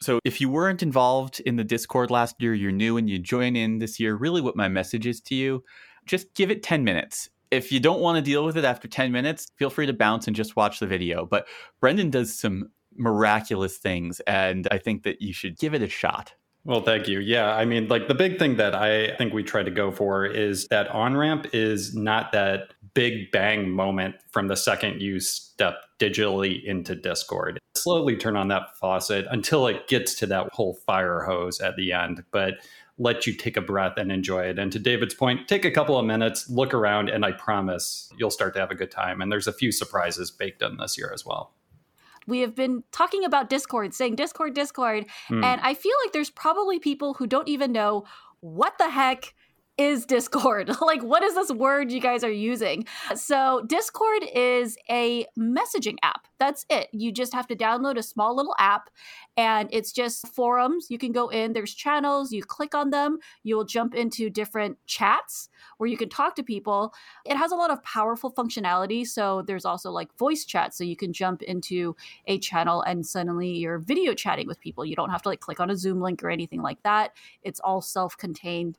so if you weren't involved in the Discord last year, you're new and you join in this year, really what my message is to you, just give it 10 minutes. If you don't want to deal with it after 10 minutes, feel free to bounce and just watch the video. But Brendan does some miraculous things, and I think that you should give it a shot. Well, thank you. Yeah, I mean, like the big thing that I think we try to go for is that on ramp is not that big bang moment from the second you step digitally into Discord. Slowly turn on that faucet until it gets to that whole fire hose at the end, but let you take a breath and enjoy it. And to David's point, take a couple of minutes, look around, and I promise you'll start to have a good time. And there's a few surprises baked in this year as well we have been talking about Discord, saying Discord, Discord. Mm. And I feel like there's probably people who don't even know what the heck is Discord? like, what is this word you guys are using? So, Discord is a messaging app. That's it. You just have to download a small little app and it's just forums. You can go in, there's channels, you click on them, you will jump into different chats where you can talk to people. It has a lot of powerful functionality. So, there's also like voice chat. So, you can jump into a channel and suddenly you're video chatting with people. You don't have to like click on a Zoom link or anything like that. It's all self contained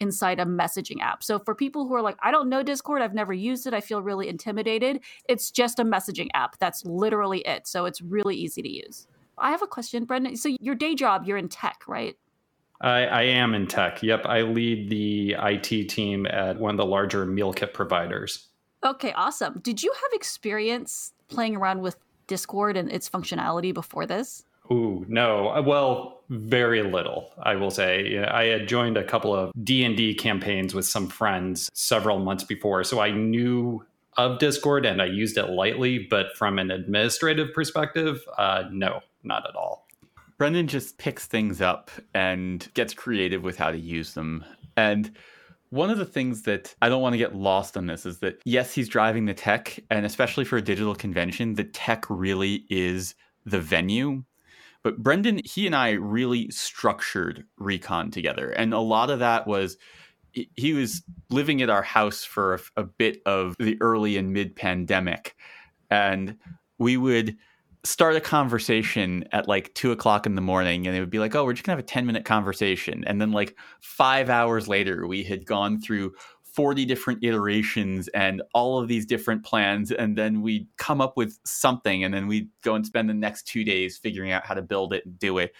inside a messaging app. So for people who are like, I don't know Discord, I've never used it, I feel really intimidated, it's just a messaging app. That's literally it. So it's really easy to use. I have a question, Brendan. So your day job, you're in tech, right? I, I am in tech. Yep. I lead the IT team at one of the larger meal kit providers. Okay, awesome. Did you have experience playing around with Discord and its functionality before this? Ooh, no. Well, very little, I will say. I had joined a couple of D&D campaigns with some friends several months before, so I knew of Discord and I used it lightly, but from an administrative perspective, uh, no, not at all. Brendan just picks things up and gets creative with how to use them. And one of the things that I don't want to get lost on this is that yes, he's driving the tech, and especially for a digital convention, the tech really is the venue. But Brendan, he and I really structured Recon together. And a lot of that was he was living at our house for a, a bit of the early and mid pandemic. And we would start a conversation at like two o'clock in the morning and it would be like, oh, we're just gonna have a 10 minute conversation. And then like five hours later, we had gone through 40 different iterations and all of these different plans and then we come up with something and then we go and spend the next two days figuring out how to build it and do it.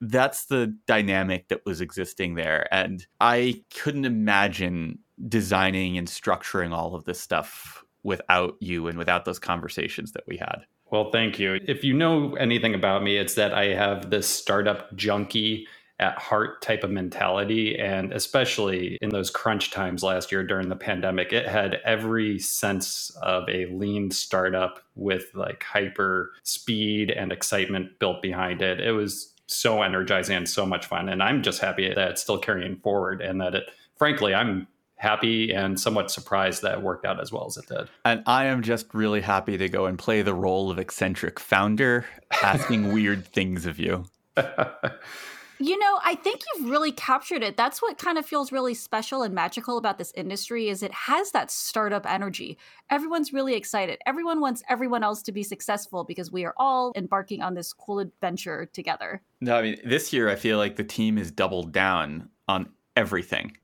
That's the dynamic that was existing there and i couldn't imagine designing and structuring all of this stuff without you and without those conversations that we had. Well thank you. If you know anything about me it's that i have this startup junkie at heart type of mentality. And especially in those crunch times last year during the pandemic, it had every sense of a lean startup with like hyper speed and excitement built behind it. It was so energizing and so much fun. And I'm just happy that it's still carrying forward and that it, frankly, I'm happy and somewhat surprised that it worked out as well as it did. And I am just really happy to go and play the role of eccentric founder, asking weird things of you. You know, I think you've really captured it. That's what kind of feels really special and magical about this industry is it has that startup energy. Everyone's really excited. Everyone wants everyone else to be successful because we are all embarking on this cool adventure together. No, I mean, this year I feel like the team has doubled down on everything.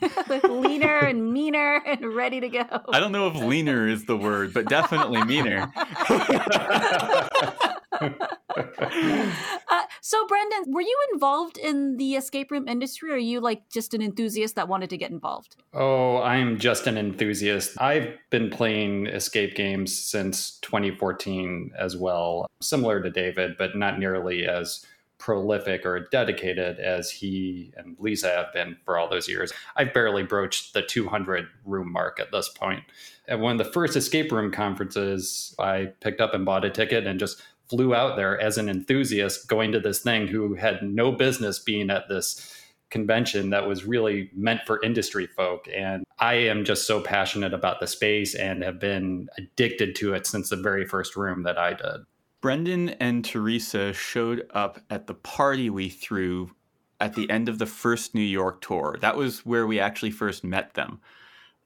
leaner and meaner and ready to go. I don't know if leaner is the word, but definitely meaner. uh, so, Brendan, were you involved in the escape room industry, or are you like just an enthusiast that wanted to get involved? Oh, I'm just an enthusiast. I've been playing escape games since 2014 as well, similar to David, but not nearly as prolific or dedicated as he and Lisa have been for all those years. I've barely broached the 200 room mark at this point. At one of the first escape room conferences, I picked up and bought a ticket and just flew out there as an enthusiast going to this thing who had no business being at this convention that was really meant for industry folk. And I am just so passionate about the space and have been addicted to it since the very first room that I did. Brendan and Teresa showed up at the party we threw at the end of the first New York tour. That was where we actually first met them.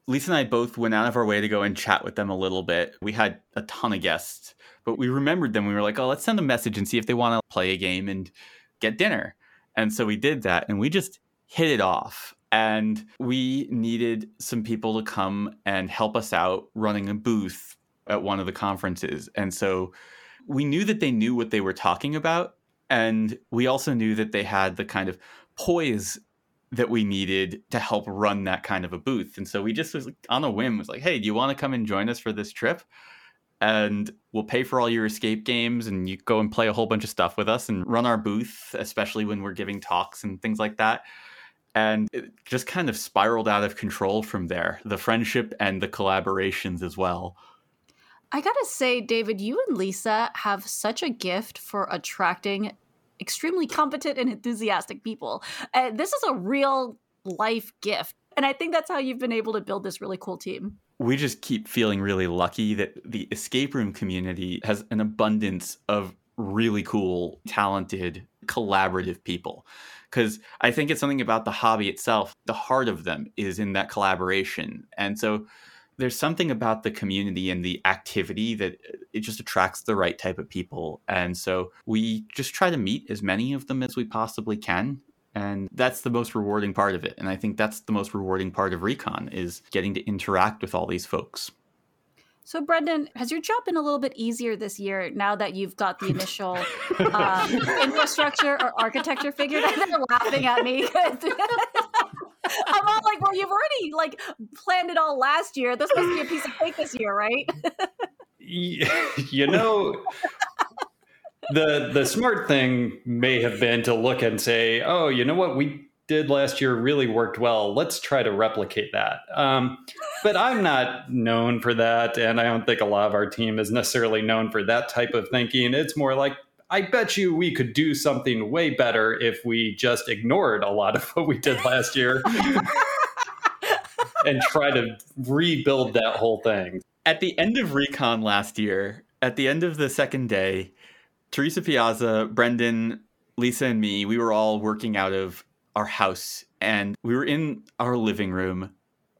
Lisa and I both went out of our way to go and chat with them a little bit. We had a ton of guests but we remembered them. We were like, oh, let's send a message and see if they want to play a game and get dinner. And so we did that and we just hit it off. And we needed some people to come and help us out running a booth at one of the conferences. And so we knew that they knew what they were talking about. And we also knew that they had the kind of poise that we needed to help run that kind of a booth. And so we just was on a whim was like, hey, do you want to come and join us for this trip? And we'll pay for all your escape games and you go and play a whole bunch of stuff with us and run our booth especially when we're giving talks and things like that. And it just kind of spiraled out of control from there the friendship and the collaborations as well. I gotta say david you and lisa have such a gift for attracting extremely competent and enthusiastic people. Uh, this is a real life gift and i think that's how you've been able to build this really cool team we just keep feeling really lucky that the escape room community has an abundance of really cool, talented, collaborative people. Because I think it's something about the hobby itself. The heart of them is in that collaboration. And so there's something about the community and the activity that uh, it just attracts the right type of people. And so we just try to meet as many of them as we possibly can and that's the most rewarding part of it. And i think that's the most rewarding part of recon is getting to interact with all these folks. So brendan has your job been a little bit easier this year now that you've got the initial um, infrastructure or architecture figured out? They're laughing at me. I'm all like well you've already like planned it all last year. This must be a piece of cake this year right? You know the the smart thing may have been to look and say, oh, you know what we did last year really worked well. Let's try to replicate that. Um, but I'm not known for that, and I don't think a lot of our team is necessarily known for that type of thinking. It's more like I bet you we could do something way better if we just ignored a lot of what we did last year and try to rebuild that whole thing. At the end of Recon last year, at the end of the second day, Teresa Piazza, Brendan, Lisa, and me, we were all working out of our house and we were in our living room.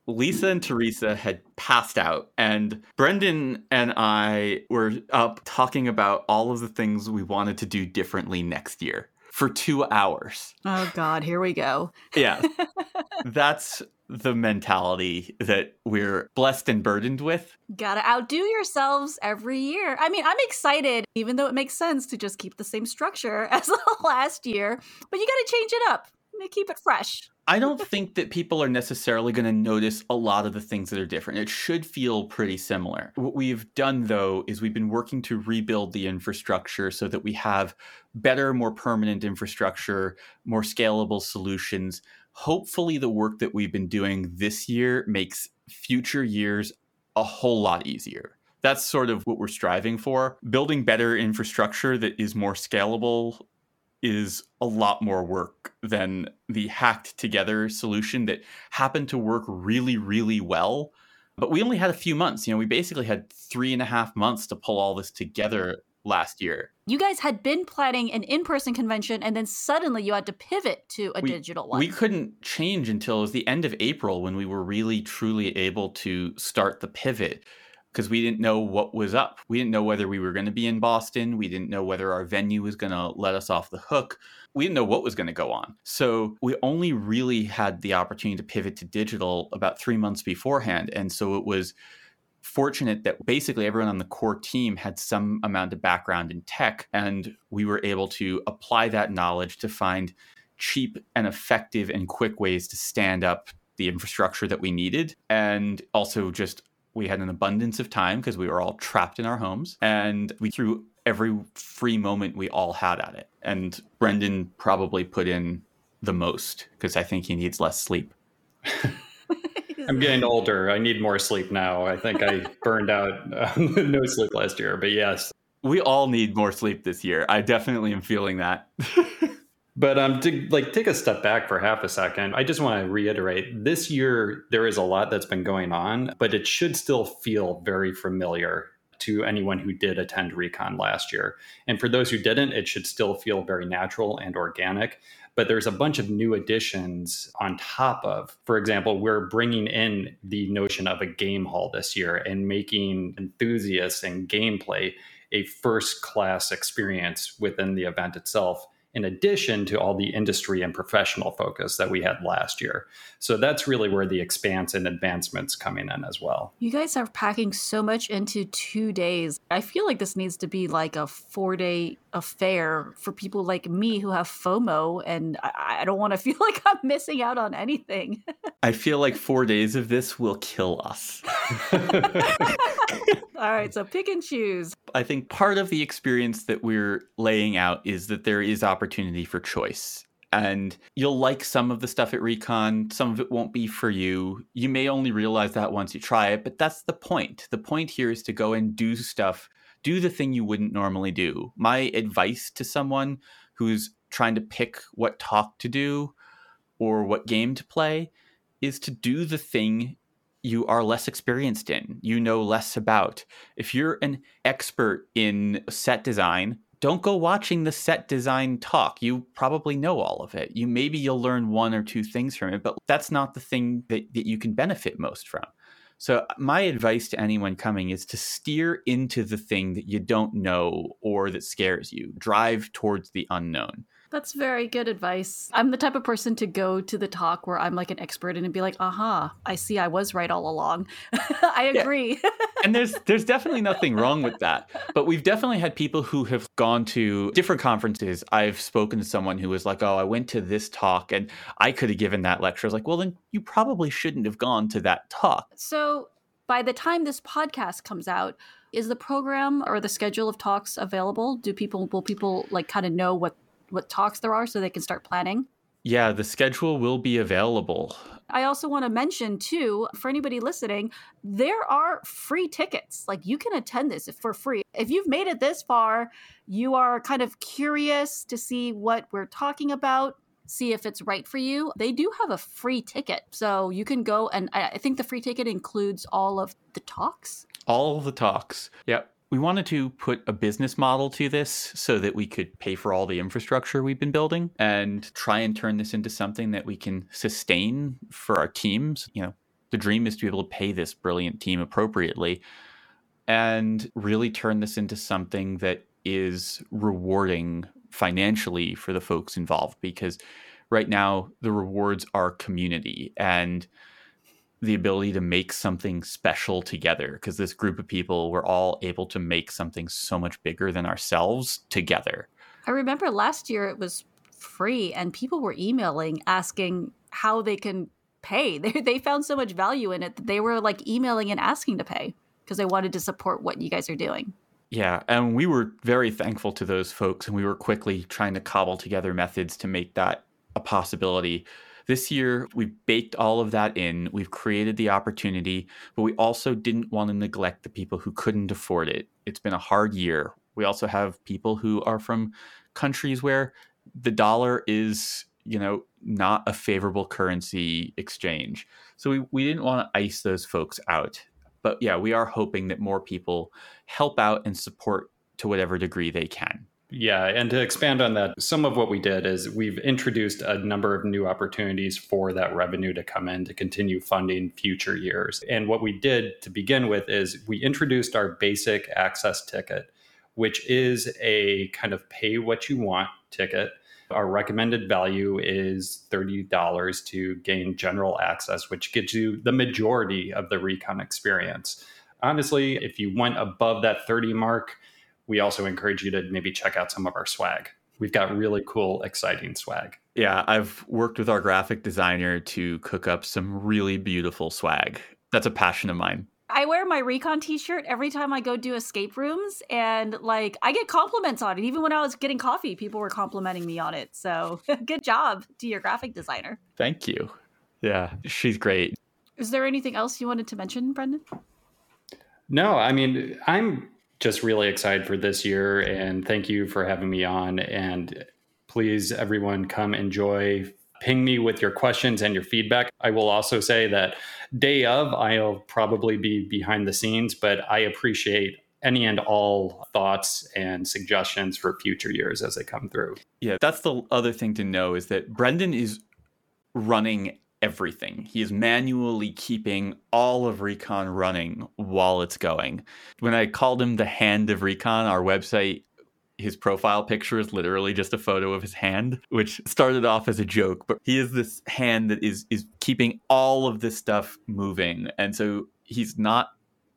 Lisa and Teresa had passed out, and Brendan and I were up talking about all of the things we wanted to do differently next year for two hours. Oh, God, here we go. Yeah. That's the mentality that we're blessed and burdened with. Gotta outdo yourselves every year. I mean, I'm excited, even though it makes sense to just keep the same structure as last year, but you gotta change it up. Keep it fresh. I don't think that people are necessarily going to notice a lot of the things that are different. It should feel pretty similar. What we've done, though, is we've been working to rebuild the infrastructure so that we have better, more permanent infrastructure, more scalable solutions hopefully the work that we've been doing this year makes future years a whole lot easier. That's sort of what we're striving for. Building better infrastructure that is more scalable is a lot more work than the hacked together solution that happened to work really, really well. But we only had a few months. You know, we basically had three and a half months to pull all this together last year. You guys had been planning an in person convention and then suddenly you had to pivot to a we, digital one. We couldn't change until it was the end of April when we were really truly able to start the pivot because we didn't know what was up. We didn't know whether we were going to be in Boston. We didn't know whether our venue was going to let us off the hook. We didn't know what was going to go on. So we only really had the opportunity to pivot to digital about three months beforehand. And so it was fortunate that basically everyone on the core team had some amount of background in tech, and we were able to apply that knowledge to find cheap and effective and quick ways to stand up the infrastructure that we needed. And also just we had an abundance of time because we were all trapped in our homes and we threw every free moment we all had at it. And brendan probably put in the most because i think he needs less sleep I'm getting older. I need more sleep now. I think I burned out um, no sleep last year, but yes. We all need more sleep this year. I definitely am feeling that. but um to like take a step back for half a second, I just want to reiterate this year there is a lot that's been going on, but it should still feel very familiar to anyone who did attend Recon last year. And for those who didn't, it should still feel very natural and organic but there's a bunch of new additions on top of. For example, we're bringing in the notion of a game hall this year and making enthusiasts and gameplay a first class experience within the event itself in addition to all the industry and professional focus that we had last year. So that's really where the expanse and advancements coming in as well. You guys are packing so much into two days. I feel like this needs to be like a four day affair for people like me who have FOMO and I, I don't want to feel like I'm missing out on anything. I feel like four days of this will kill us. All right, so pick and choose. I think part of the experience that we're laying out is that there is opportunity for choice. And you'll like some of the stuff at Recon, some of it won't be for you. You may only realize that once you try it, but that's the point. The point here is to go and do stuff, do the thing you wouldn't normally do. My advice to someone who's trying to pick what talk to do or what game to play is to do the thing you are less experienced in, you know less about. If you're an expert in set design, don't go watching the set design talk. You probably know all of it. You maybe you'll learn one or two things from it, but that's not the thing that, that you can benefit most from. So my advice to anyone coming is to steer into the thing that you don't know or that scares you. Drive towards the unknown. That's very good advice. I'm the type of person to go to the talk where I'm like an expert and be like, aha, I see I was right all along. I agree. And there's there's definitely nothing wrong with that. But we've definitely had people who have gone to different conferences. I've spoken to someone who was like, Oh, I went to this talk and I could have given that lecture. I was like, well then you probably shouldn't have gone to that talk. So by the time this podcast comes out, is the program or the schedule of talks available? Do people will people like kind of know what what talks there are so they can start planning? Yeah, the schedule will be available. I also want to mention too for anybody listening, there are free tickets. Like you can attend this for free. If you've made it this far, you are kind of curious to see what we're talking about, see if it's right for you. They do have a free ticket. So you can go and I think the free ticket includes all of the talks. All the talks. Yep we wanted to put a business model to this so that we could pay for all the infrastructure we've been building and try and turn this into something that we can sustain for our teams. You know, the dream is to be able to pay this brilliant team appropriately and really turn this into something that is rewarding financially for the folks involved because right now the rewards are community and the ability to make something special together because this group of people were all able to make something so much bigger than ourselves together. I remember last year it was free and people were emailing asking how they can pay. They, they found so much value in it that they were like emailing and asking to pay because they wanted to support what you guys are doing. Yeah, and we were very thankful to those folks and we were quickly trying to cobble together methods to make that a possibility this year, we've baked all of that in. We've created the opportunity, but we also didn't want to neglect the people who couldn't afford it. It's been a hard year. We also have people who are from countries where the dollar is, you know, not a favorable currency exchange. So we, we didn't want to ice those folks out. But yeah, we are hoping that more people help out and support to whatever degree they can. Yeah, and to expand on that, some of what we did is we've introduced a number of new opportunities for that revenue to come in to continue funding future years. And what we did to begin with is we introduced our basic access ticket, which is a kind of pay what you want ticket. Our recommended value is $30 to gain general access, which gives you the majority of the recon experience. Honestly, if you went above that 30 mark, we also encourage you to maybe check out some of our swag. We've got really cool, exciting swag. Yeah, I've worked with our graphic designer to cook up some really beautiful swag. That's a passion of mine. I wear my recon t-shirt every time I go do escape rooms and like I get compliments on it. Even when I was getting coffee, people were complimenting me on it. So, good job to your graphic designer. Thank you. Yeah, she's great. Is there anything else you wanted to mention, Brendan? No, I mean, I'm just really excited for this year and thank you for having me on. And please, everyone, come enjoy. Ping me with your questions and your feedback. I will also say that day of, I'll probably be behind the scenes, but I appreciate any and all thoughts and suggestions for future years as they come through. Yeah, that's the other thing to know is that Brendan is running everything. He is manually keeping all of Recon running while it's going. When I called him the hand of Recon, our website, his profile picture is literally just a photo of his hand, which started off as a joke, but he is this hand that is is keeping all of this stuff moving. And so he's not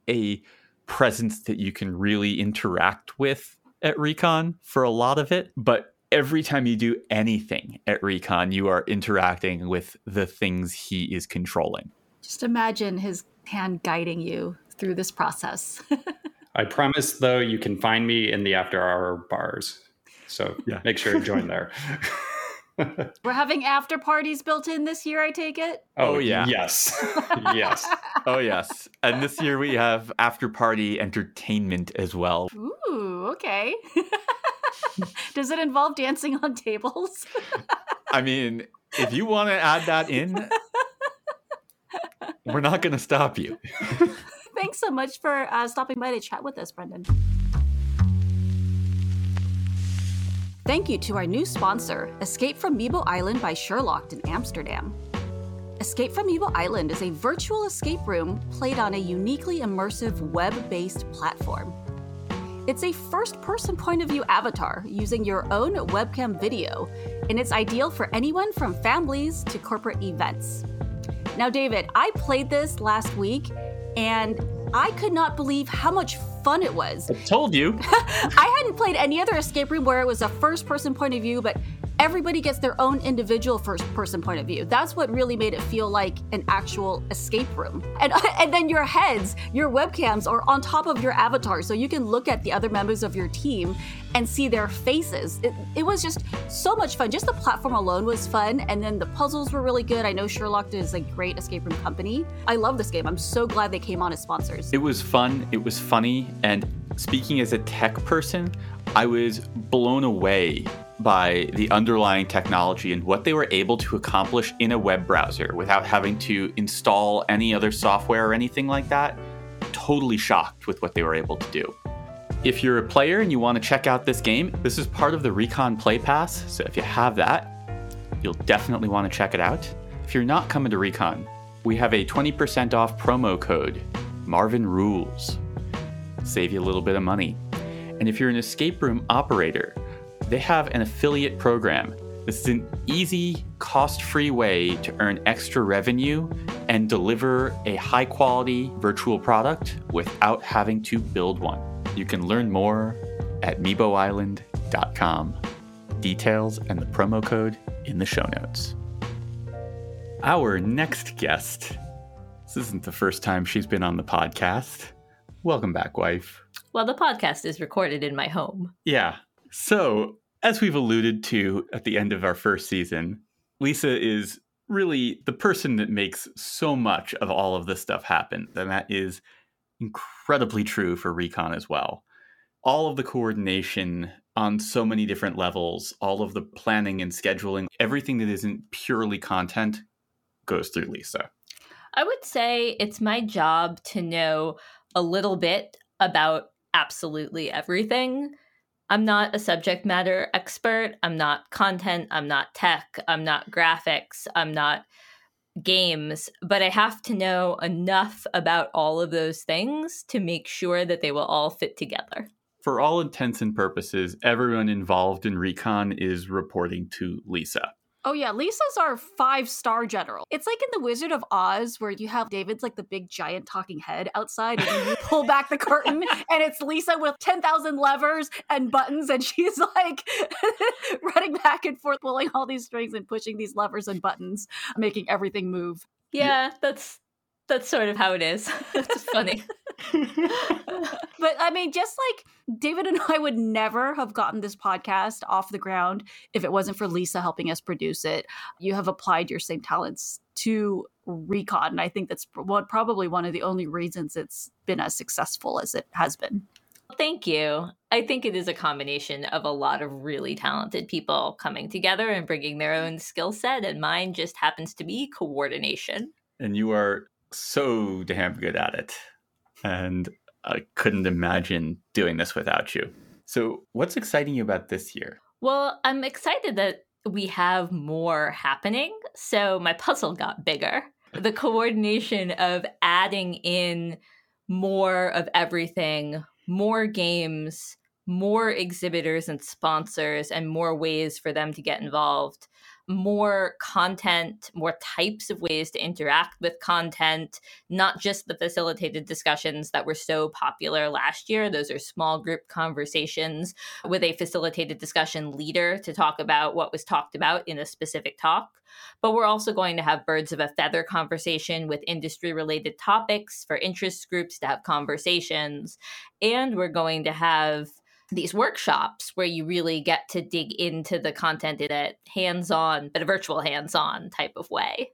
a presence that you can really interact with at Recon for a lot of it, but every time you do anything at Recon, you are interacting with the things he is controlling. Just imagine his hand guiding you through this process. I promise, though, you can find me in the after hour bars. So yeah. make sure to join there. We're having after parties built in this year, I take it? Oh, oh yeah. Yes. yes. Oh, yes. And this year we have after party entertainment as well. Ooh, okay. Does it involve dancing on tables? I mean, if you want to add that in, we're not going to stop you. Thanks so much for uh, stopping by to chat with us, Brendan. Thank you to our new sponsor, Escape from Meebo Island by Sherlocked in Amsterdam. Escape from Meebo Island is a virtual escape room played on a uniquely immersive web based platform. It's a first person point of view avatar using your own webcam video, and it's ideal for anyone from families to corporate events. Now, David, I played this last week and I could not believe how much fun it was. I told you. I hadn't played any other escape room where it was a first person point of view, but everybody gets their own individual first person point of view. That's what really made it feel like an actual escape room. And and then your heads, your webcams are on top of your avatar so you can look at the other members of your team and see their faces. It, it was just so much fun. Just the platform alone was fun and then the puzzles were really good. I know Sherlocked is a great escape room company. I love this game. I'm so glad they came on as sponsors. It was fun, it was funny, and speaking as a tech person, I was blown away by the underlying technology and what they were able to accomplish in a web browser without having to install any other software or anything like that. Totally shocked with what they were able to do. If you're a player and you want to check out this game, this is part of the Recon Play Pass, so if you have that, you'll definitely want to check it out. If you're not coming to Recon, we have a 20% off promo code, Marvin Rules. Save you a little bit of money. And if you're an escape room operator, they have an affiliate program. This is an easy, cost free way to earn extra revenue and deliver a high quality virtual product without having to build one. You can learn more at meeboisland.com. Details and the promo code in the show notes. Our next guest. This isn't the first time she's been on the podcast. Welcome back, wife. Well, the podcast is recorded in my home. Yeah, so, as we've alluded to at the end of our first season, Lisa is really the person that makes so much of all of this stuff happen. And that is incredibly true for Recon as well. All of the coordination on so many different levels. All of the planning and scheduling, everything that isn't purely content goes through Lisa. I would say it's my job to know a little bit about absolutely everything. I'm not a subject matter expert. I'm not content. I'm not tech. I'm not graphics. I'm not games, but I have to know enough about all of those things to make sure that they will all fit together. For all intents and purposes, everyone involved in recon is reporting to Lisa. Oh yeah, Lisa's our five star general. It's like in the Wizard of Oz where you have David's like the big giant talking head outside, and you pull back the curtain, and it's Lisa with ten thousand levers and buttons, and she's like running back and forth, pulling all these strings and pushing these levers and buttons, making everything move. Yeah, that's that's sort of how it is. it's funny. but I mean, just like David and I would never have gotten this podcast off the ground if it wasn't for Lisa helping us produce it. You have applied your same talents to Recon, and I think that's probably one of the only reasons it's been as successful as it has been. Thank you. I think it is a combination of a lot of really talented people coming together and bringing their own skill set, and mine just happens to be coordination. And you are so damn good at it. And I couldn't imagine doing this without you. So, what's exciting you about this year? Well, I'm excited that we have more happening. So, my puzzle got bigger. The coordination of adding in more of everything, more games, more exhibitors and sponsors, and more ways for them to get involved more content, more types of ways to interact with content, not just the facilitated discussions that were so popular last year. Those are small group conversations with a facilitated discussion leader to talk about what was talked about in a specific talk. But we're also going to have birds of a feather conversation with industry related topics for interest groups to have conversations. And we're going to have these workshops where you really get to dig into the content in a hands-on but a virtual hands-on type of way.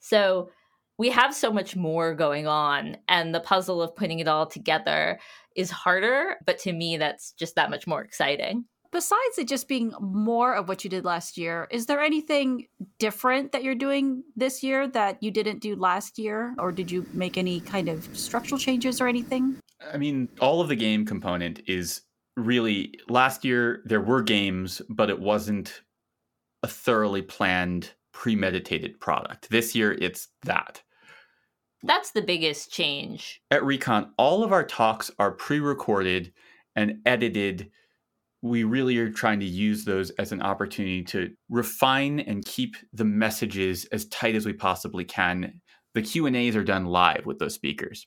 So we have so much more going on and the puzzle of putting it all together is harder but to me that's just that much more exciting. Besides it just being more of what you did last year is there anything different that you're doing this year that you didn't do last year? Or did you make any kind of structural changes or anything? I mean all of the game component is really last year there were games, but it wasn't a thoroughly planned, premeditated product. This year it's that. That's the biggest change. At Recon, all of our talks are pre recorded and edited. We really are trying to use those as an opportunity to refine and keep the messages as tight as we possibly can. The Q&As are done live with those speakers.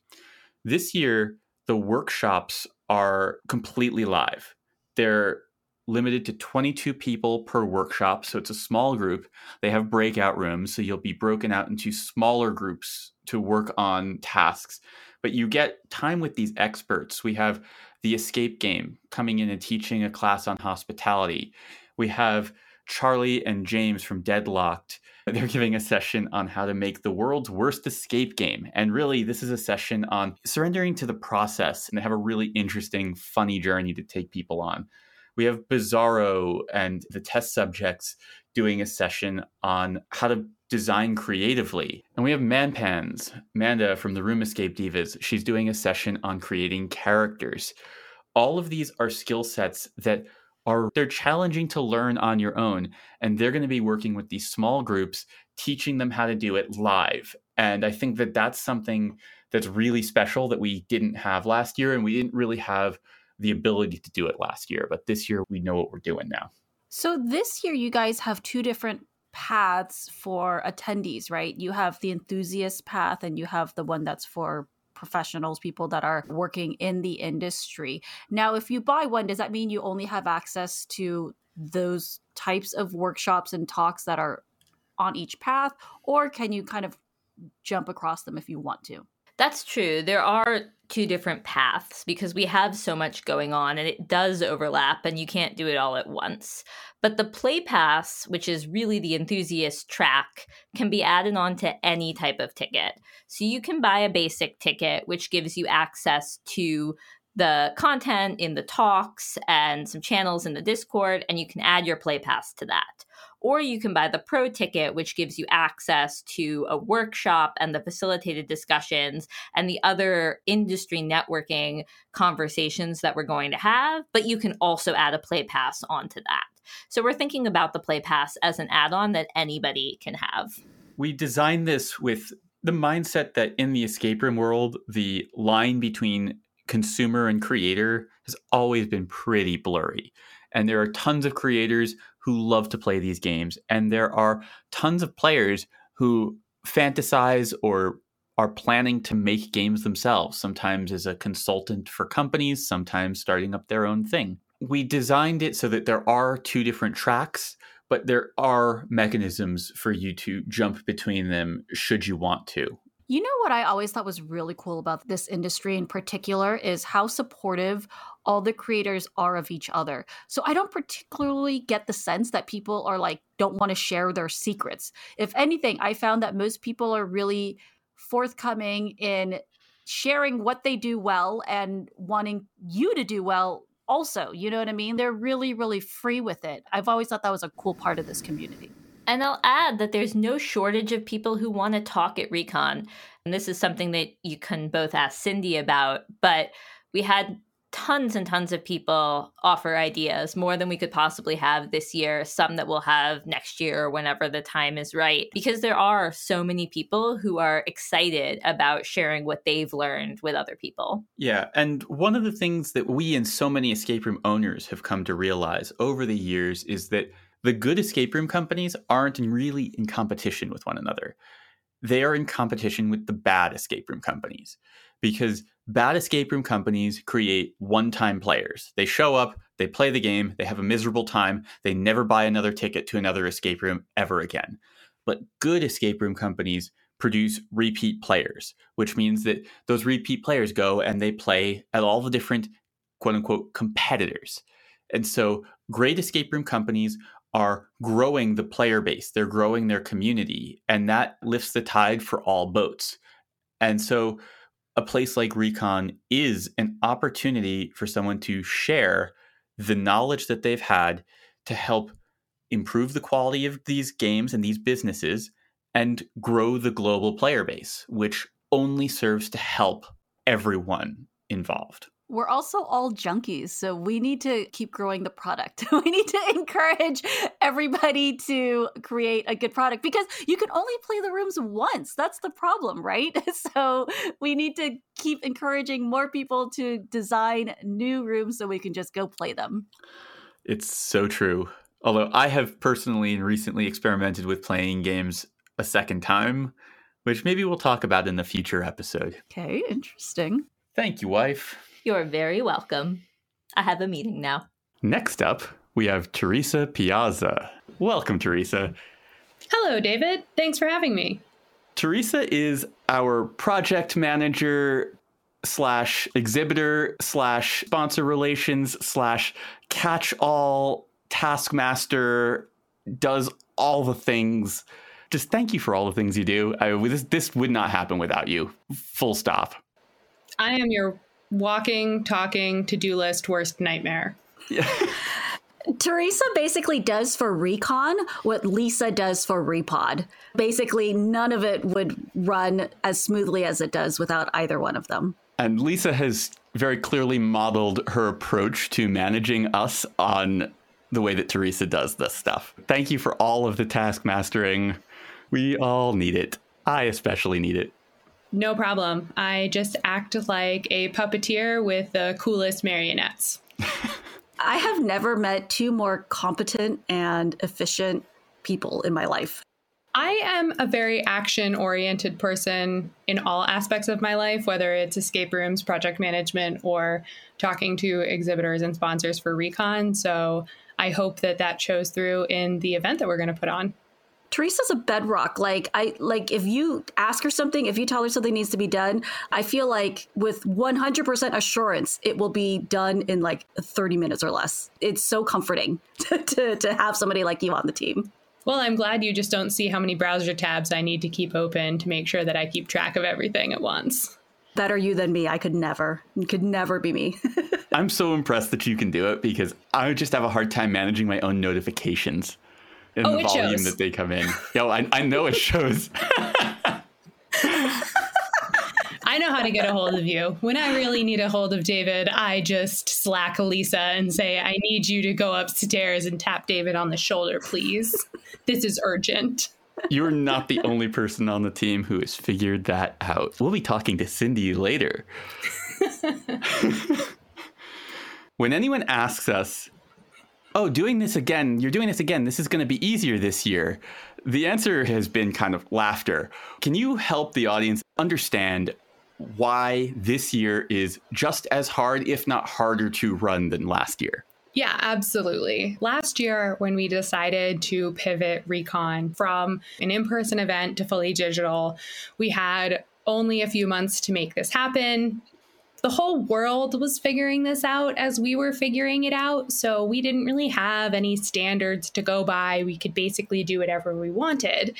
This year, the workshops are completely live. They're limited to 22 people per workshop. So it's a small group. They have breakout rooms. So you'll be broken out into smaller groups to work on tasks. But you get time with these experts. We have the escape game coming in and teaching a class on hospitality. We have Charlie and James from Sherlocked they're giving a session on how to make the world's worst escape game. And really, this is a session on surrendering to the process. And they have a really interesting, funny journey to take people on. We have Bizarro and the test subjects doing a session on how to design creatively. And we have Manpans, Manda from the Room Escape Divas. She's doing a session on creating characters. All of these are skill sets that are they're challenging to learn on your own and they're going to be working with these small groups teaching them how to do it live. And i think that that's something that's really special that we didn't have last year and we didn't really have the ability to do it last year but this year we know what we're doing now. So this year you guys have two different paths for attendees right? You have the enthusiast path and you have the one that's for professionals, people that are working in the industry. Now, if you buy one, does that mean you only have access to those types of workshops and talks that are on each path, or can you kind of jump across them if you want to? That's true. There are two different paths because we have so much going on and it does overlap and you can't do it all at once. But the play pass, which is really the enthusiast track, can be added on to any type of ticket. So you can buy a basic ticket, which gives you access to the content in the talks and some channels in the Discord, and you can add your play pass to that. Or you can buy the pro ticket, which gives you access to a workshop and the facilitated discussions and the other industry networking conversations that we're going to have. But you can also add a play pass onto that. So we're thinking about the play pass as an add on that anybody can have. We designed this with the mindset that in the escape room world, the line between consumer and creator has always been pretty blurry. And there are tons of creators who love to play these games. And there are tons of players who fantasize or are planning to make games themselves, sometimes as a consultant for companies, sometimes starting up their own thing. We designed it so that there are two different tracks, but there are mechanisms for you to jump between them should you want to. You know what I always thought was really cool about this industry in particular is how supportive all the creators are of each other. So I don't particularly get the sense that people are like don't want to share their secrets. If anything, I found that most people are really forthcoming in sharing what they do well and wanting you to do well also. You know what I mean? They're really really free with it. I've always thought that was a cool part of this community. And I'll add that there's no shortage of people who want to talk at Recon. And this is something that you can both ask Cindy about, but we had tons and tons of people offer ideas, more than we could possibly have this year, some that we'll have next year or whenever the time is right, because there are so many people who are excited about sharing what they've learned with other people. Yeah. And one of the things that we and so many escape room owners have come to realize over the years is that the good escape room companies aren't really in competition with one another. They are in competition with the bad escape room companies because bad escape room companies create one time players. They show up, they play the game, they have a miserable time, they never buy another ticket to another escape room ever again. But good escape room companies produce repeat players, which means that those repeat players go and they play at all the different quote unquote competitors. And so great escape room companies are growing the player base, they're growing their community, and that lifts the tide for all boats. And so a place like Recon is an opportunity for someone to share the knowledge that they've had to help improve the quality of these games and these businesses and grow the global player base, which only serves to help everyone involved we're also all junkies, so we need to keep growing the product. we need to encourage everybody to create a good product because you can only play the rooms once. That's the problem, right? So we need to keep encouraging more people to design new rooms so we can just go play them. It's so true. Although I have personally and recently experimented with playing games a second time, which maybe we'll talk about in the future episode. Okay, interesting. Thank you, wife. You're very welcome. I have a meeting now. Next up, we have Teresa Piazza. Welcome, Teresa. Hello, David. Thanks for having me. Teresa is our project manager slash exhibitor slash sponsor relations slash catch all taskmaster, does all the things. Just thank you for all the things you do. I, this, this would not happen without you. Full stop. I am your walking, talking, to do list, worst nightmare. Yeah. Teresa basically does for Recon what Lisa does for Repod. Basically, none of it would run as smoothly as it does without either one of them. And Lisa has very clearly modeled her approach to managing us on the way that Teresa does this stuff. Thank you for all of the task mastering. We all need it. I especially need it. No problem. I just act like a puppeteer with the coolest marionettes. I have never met two more competent and efficient people in my life. I am a very action oriented person in all aspects of my life, whether it's escape rooms, project management, or talking to exhibitors and sponsors for Recon. So I hope that that shows through in the event that we're going to put on. Teresa's a bedrock. Like I like if you ask her something, if you tell her something needs to be done, I feel like with 100% assurance it will be done in like 30 minutes or less. It's so comforting to, to, to have somebody like you on the team. Well, I'm glad you just don't see how many browser tabs I need to keep open to make sure that I keep track of everything at once. better you than me. I could never. Could never be me. I'm so impressed that you can do it because I just have a hard time managing my own notifications in Oh, the volume shows. that they come in. Yo, I, I know it shows. I know how to get a hold of you. When I really need a hold of David, I just slack Lisa and say, I need you to go upstairs and tap David on the shoulder, please. This is urgent. You're not the only person on the team who has figured that out. We'll be talking to Cindy later. when anyone asks us, Oh, doing this again, you're doing this again, this is going to be easier this year, the answer has been kind of laughter. Can you help the audience understand why this year is just as hard, if not harder, to run than last year? Yeah, absolutely. Last year, when we decided to pivot Recon from an in person event to fully digital, we had only a few months to make this happen. The whole world was figuring this out as we were figuring it out. So we didn't really have any standards to go by. We could basically do whatever we wanted.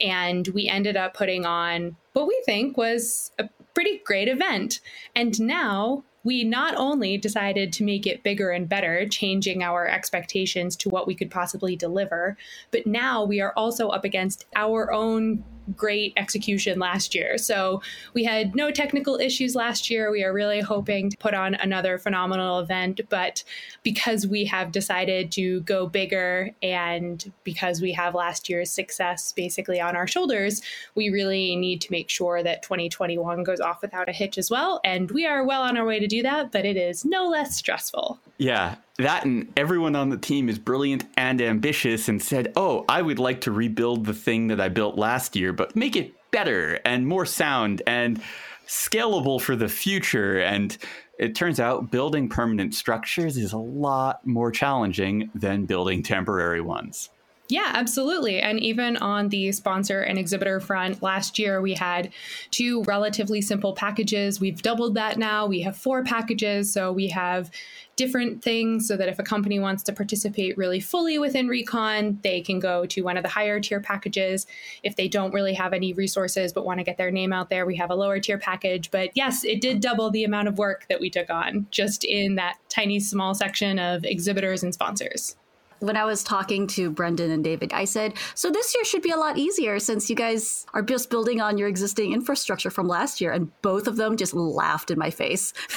And we ended up putting on what we think was a pretty great event. And now we not only decided to make it bigger and better, changing our expectations to what we could possibly deliver, but now we are also up against our own great execution last year. So we had no technical issues last year. We are really hoping to put on another phenomenal event, but because we have decided to go bigger and because we have last year's success basically on our shoulders, we really need to make sure that 2021 goes off without a hitch as well. And we are well on our way to do that, but it is no less stressful. Yeah, that and everyone on the team is brilliant and ambitious and said, Oh, I would like to rebuild the thing that I built last year, but make it better and more sound and scalable for the future. And it turns out building permanent structures is a lot more challenging than building temporary ones. Yeah, absolutely. And even on the sponsor and exhibitor front, last year we had two relatively simple packages. We've doubled that now. We have four packages. So we have different things so that if a company wants to participate really fully within Recon, they can go to one of the higher tier packages. If they don't really have any resources but want to get their name out there, we have a lower tier package. But yes, it did double the amount of work that we took on just in that tiny small section of exhibitors and sponsors when I was talking to Brendan and David, I said, so this year should be a lot easier since you guys are just building on your existing infrastructure from last year. And both of them just laughed in my face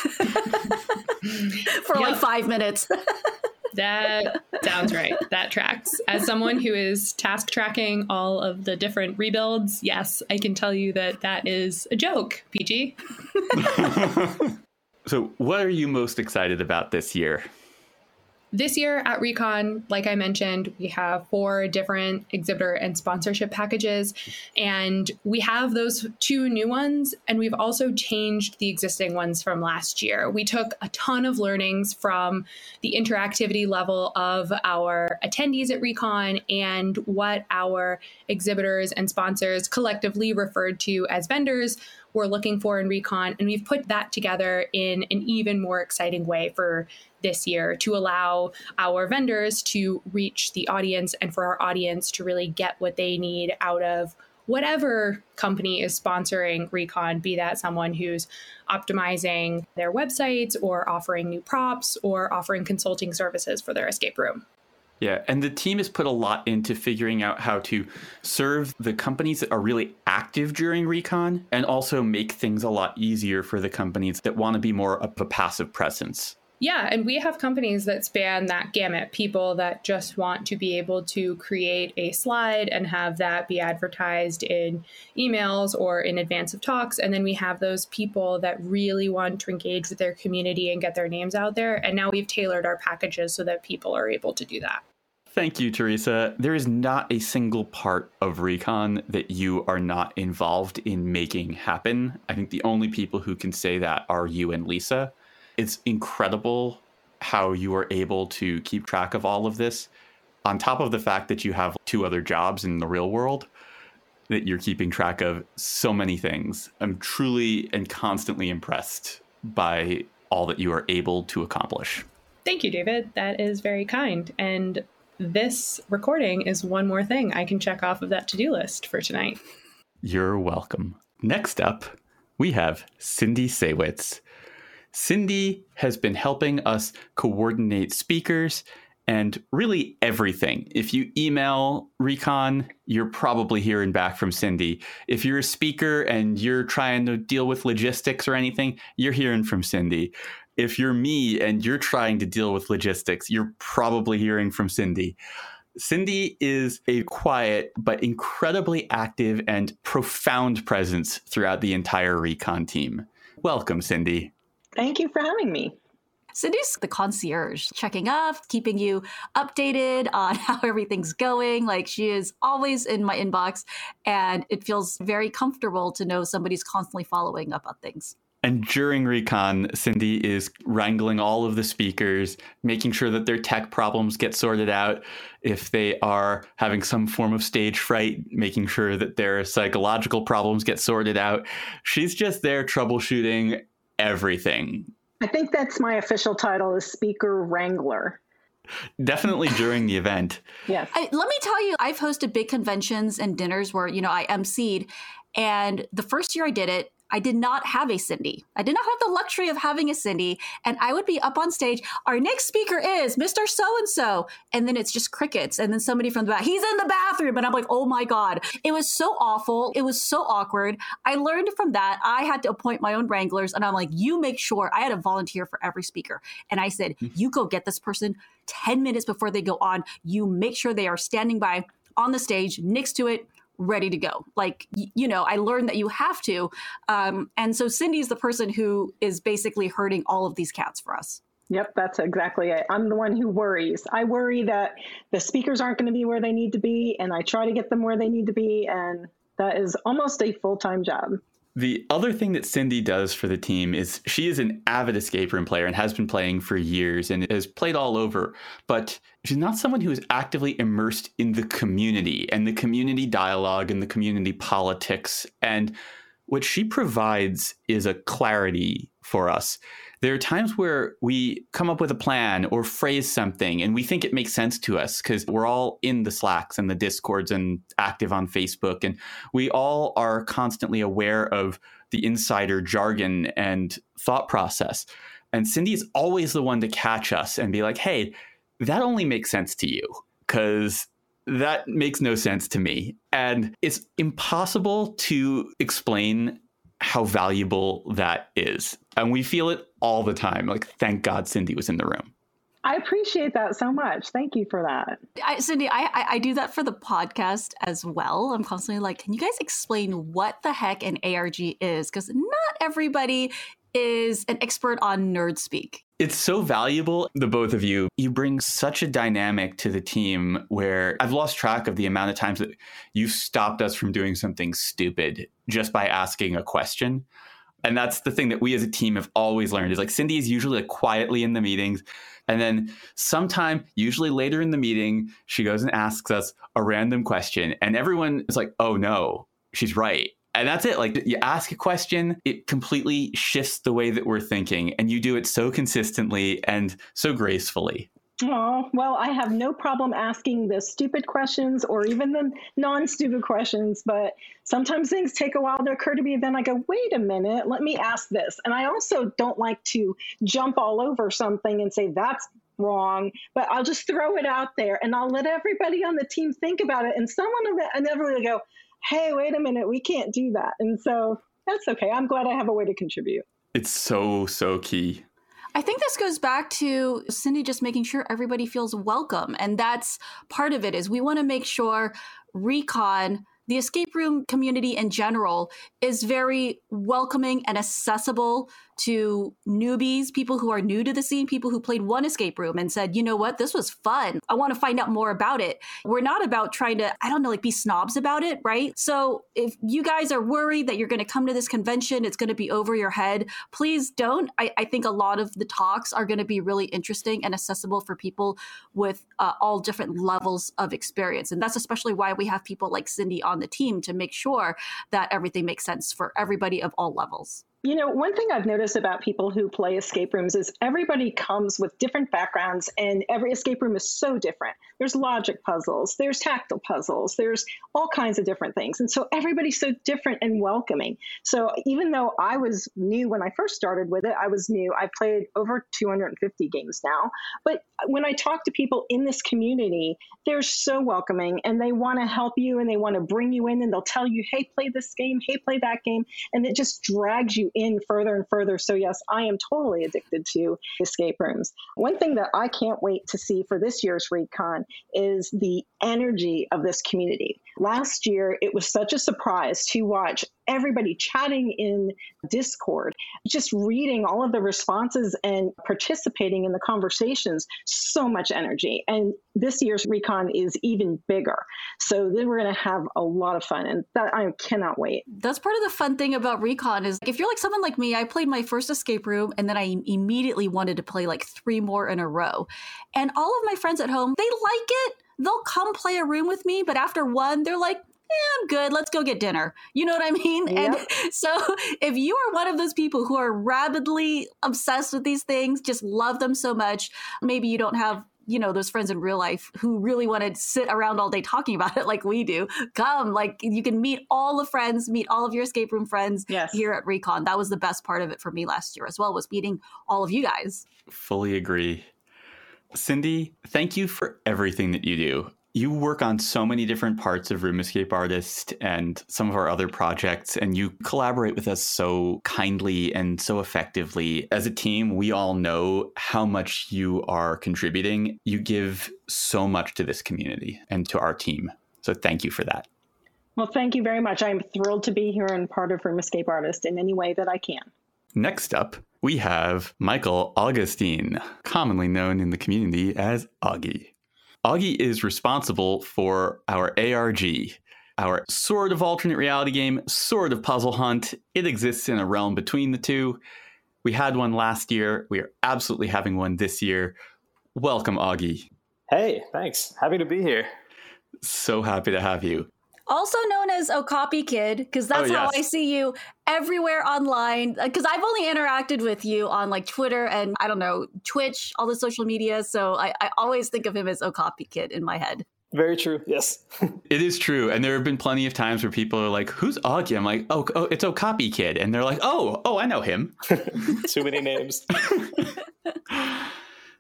for like five minutes. That sounds right. That tracks. As someone who is task tracking all of the different rebuilds, yes, I can tell you that that is a joke, PG. So, what are you most excited about this year? This year at Recon, like I mentioned, we have four different exhibitor and sponsorship packages, and we have those two new ones, and we've also changed the existing ones from last year. We took a ton of learnings from the interactivity level of our attendees at Recon and what our exhibitors and sponsors collectively referred to as vendors we're looking for in Recon. And we've put that together in an even more exciting way for this year to allow our vendors to reach the audience and for our audience to really get what they need out of whatever company is sponsoring Recon, be that someone who's optimizing their websites or offering new props or offering consulting services for their escape room. Yeah, and the team has put a lot into figuring out how to serve the companies that are really active during recon and also make things a lot easier for the companies that want to be more of a passive presence. Yeah, and we have companies that span that gamut. People that just want to be able to create a slide and have that be advertised in emails or in advance of talks. And then we have those people that really want to engage with their community and get their names out there. And now we've tailored our packages so that people are able to do that. Thank you, Teresa. There is not a single part of Recon that you are not involved in making happen. I think the only people who can say that are you and Lisa. It's incredible how you are able to keep track of all of this, on top of the fact that you have two other jobs in the real world, that you're keeping track of so many things. I'm truly and constantly impressed by all that you are able to accomplish. Thank you, David. That is very kind. And this recording is one more thing I can check off of that to do list for tonight. You're welcome. Next up, we have Cindy Saywitz. Cindy has been helping us coordinate speakers and really everything. If you email Recon, you're probably hearing back from Cindy. If you're a speaker and you're trying to deal with logistics or anything, you're hearing from Cindy. If you're me and you're trying to deal with logistics, you're probably hearing from Cindy. Cindy is a quiet but incredibly active and profound presence throughout the entire Recon team. Welcome, Cindy. Thank you for having me. Cindy's the concierge, checking up, keeping you updated on how everything's going. Like she is always in my inbox, and it feels very comfortable to know somebody's constantly following up on things. And during Recon, Cindy is wrangling all of the speakers, making sure that their tech problems get sorted out. If they are having some form of stage fright, making sure that their psychological problems get sorted out. She's just there troubleshooting everything. I think that's my official title is speaker wrangler. Definitely during the event. Yes. I, let me tell you, I've hosted big conventions and dinners where, you know, I emceed. And the first year I did it, I did not have a Cindy. I did not have the luxury of having a Cindy. And I would be up on stage. Our next speaker is Mr. So and so. And then it's just crickets. And then somebody from the back, he's in the bathroom. And I'm like, oh my God. It was so awful. It was so awkward. I learned from that. I had to appoint my own wranglers. And I'm like, you make sure I had a volunteer for every speaker. And I said, mm-hmm. you go get this person 10 minutes before they go on. You make sure they are standing by on the stage next to it ready to go. Like, you know, I learned that you have to. Um, and so Cindy's the person who is basically herding all of these cats for us. Yep, that's exactly it. I'm the one who worries. I worry that the speakers aren't going to be where they need to be, and I try to get them where they need to be. And that is almost a full time job. The other thing that Cindy does for the team is she is an avid escape room player and has been playing for years and has played all over, but she's not someone who is actively immersed in the community and the community dialogue and the community politics. And what she provides is a clarity for us there are times where we come up with a plan or phrase something and we think it makes sense to us because we're all in the Slacks and the Discords and active on Facebook. And we all are constantly aware of the insider jargon and thought process. And Cindy's always the one to catch us and be like, hey, that only makes sense to you because that makes no sense to me. And it's impossible to explain how valuable that is. And we feel it all the time. Like, thank God Cindy was in the room. I appreciate that so much. Thank you for that. I, Cindy, I, I, I do that for the podcast as well. I'm constantly like, can you guys explain what the heck an ARG is? Because not everybody is an expert on nerd speak. It's so valuable, the both of you. You bring such a dynamic to the team where I've lost track of the amount of times that you stopped us from doing something stupid just by asking a question. And that's the thing that we as a team have always learned is like Cindy is usually like quietly in the meetings. And then sometime, usually later in the meeting, she goes and asks us a random question. And everyone is like, oh no, she's right and that's it like you ask a question it completely shifts the way that we're thinking and you do it so consistently and so gracefully Oh, well, I have no problem asking the stupid questions or even the non stupid questions, but sometimes things take a while to occur to me. Then I go, wait a minute, let me ask this. And I also don't like to jump all over something and say, that's wrong, but I'll just throw it out there and I'll let everybody on the team think about it. And someone will inevitably go, hey, wait a minute, we can't do that. And so that's okay. I'm glad I have a way to contribute. It's so, so key. I think this goes back to Cindy just making sure everybody feels welcome. And that's part of it is we want to make sure recon the escape room community in general is very welcoming and accessible to newbies, people who are new to the scene, people who played one escape room and said, you know what, this was fun. I want to find out more about it. We're not about trying to, I don't know, like be snobs about it, right? So if you guys are worried that you're going to come to this convention, it's going to be over your head, please don't. I, I think a lot of the talks are going to be really interesting and accessible for people with uh, all different levels of experience. And that's especially why we have people like Cindy on the team to make sure that everything makes sense for everybody of all levels. You know, one thing I've noticed about people who play escape rooms is everybody comes with different backgrounds, and every escape room is so different. There's logic puzzles, there's tactile puzzles, there's all kinds of different things. And so everybody's so different and welcoming. So even though I was new when I first started with it, I was new. I've played over 250 games now. But when I talk to people in this community, they're so welcoming and they want to help you and they want to bring you in and they'll tell you, hey, play this game, hey, play that game. And it just drags you in further and further. So, yes, I am totally addicted to escape rooms. One thing that I can't wait to see for this year's Recon is the energy of this community. Last year, it was such a surprise to watch everybody chatting in Discord, just reading all of the responses and participating in the conversations. So much energy. And this year's recon is even bigger. So then we're going to have a lot of fun. And that I cannot wait. That's part of the fun thing about recon is if you're like someone like me, I played my first escape room and then I immediately wanted to play like three more in a row. And all of my friends at home, they like it they'll come play a room with me, but after one, they're like, yeah, I'm good. Let's go get dinner. You know what I mean? Yep. And so if you are one of those people who are rabidly obsessed with these things, just love them so much, maybe you don't have you know those friends in real life who really want to sit around all day talking about it like we do come like you can meet all the friends meet all of your escape room friends yes. here at recon that was the best part of it for me last year as well was meeting all of you guys fully agree cindy thank you for everything that you do you work on so many different parts of Room Escape Artist and some of our other projects, and you collaborate with us so kindly and so effectively. As a team, we all know how much you are contributing. You give so much to this community and to our team. So thank you for that. Well, thank you very much. I'm thrilled to be here and part of Room Escape Artist in any way that I can. Next up, we have Michael Augustine, commonly known in the community as Augie. Augie is responsible for our ARG, our sort of alternate reality game, sort of puzzle hunt. It exists in a realm between the two. We had one last year. We are absolutely having one this year. Welcome, Augie. Hey, thanks. Happy to be here. So happy to have you also known as Okapi Kid, because oh, that's oh, yes. how I see you everywhere online. Uh, because I've only interacted with you on like Twitter and I don't know, Twitch, all the social media. So I, I always think of him as Okapi Kid in my head. Very true. Yes. it is true. And there have been plenty of times where people are like, who's Augie? I'm like, oh, oh it's Okapi Kid. And they're like, oh, oh, I know him. Too many names.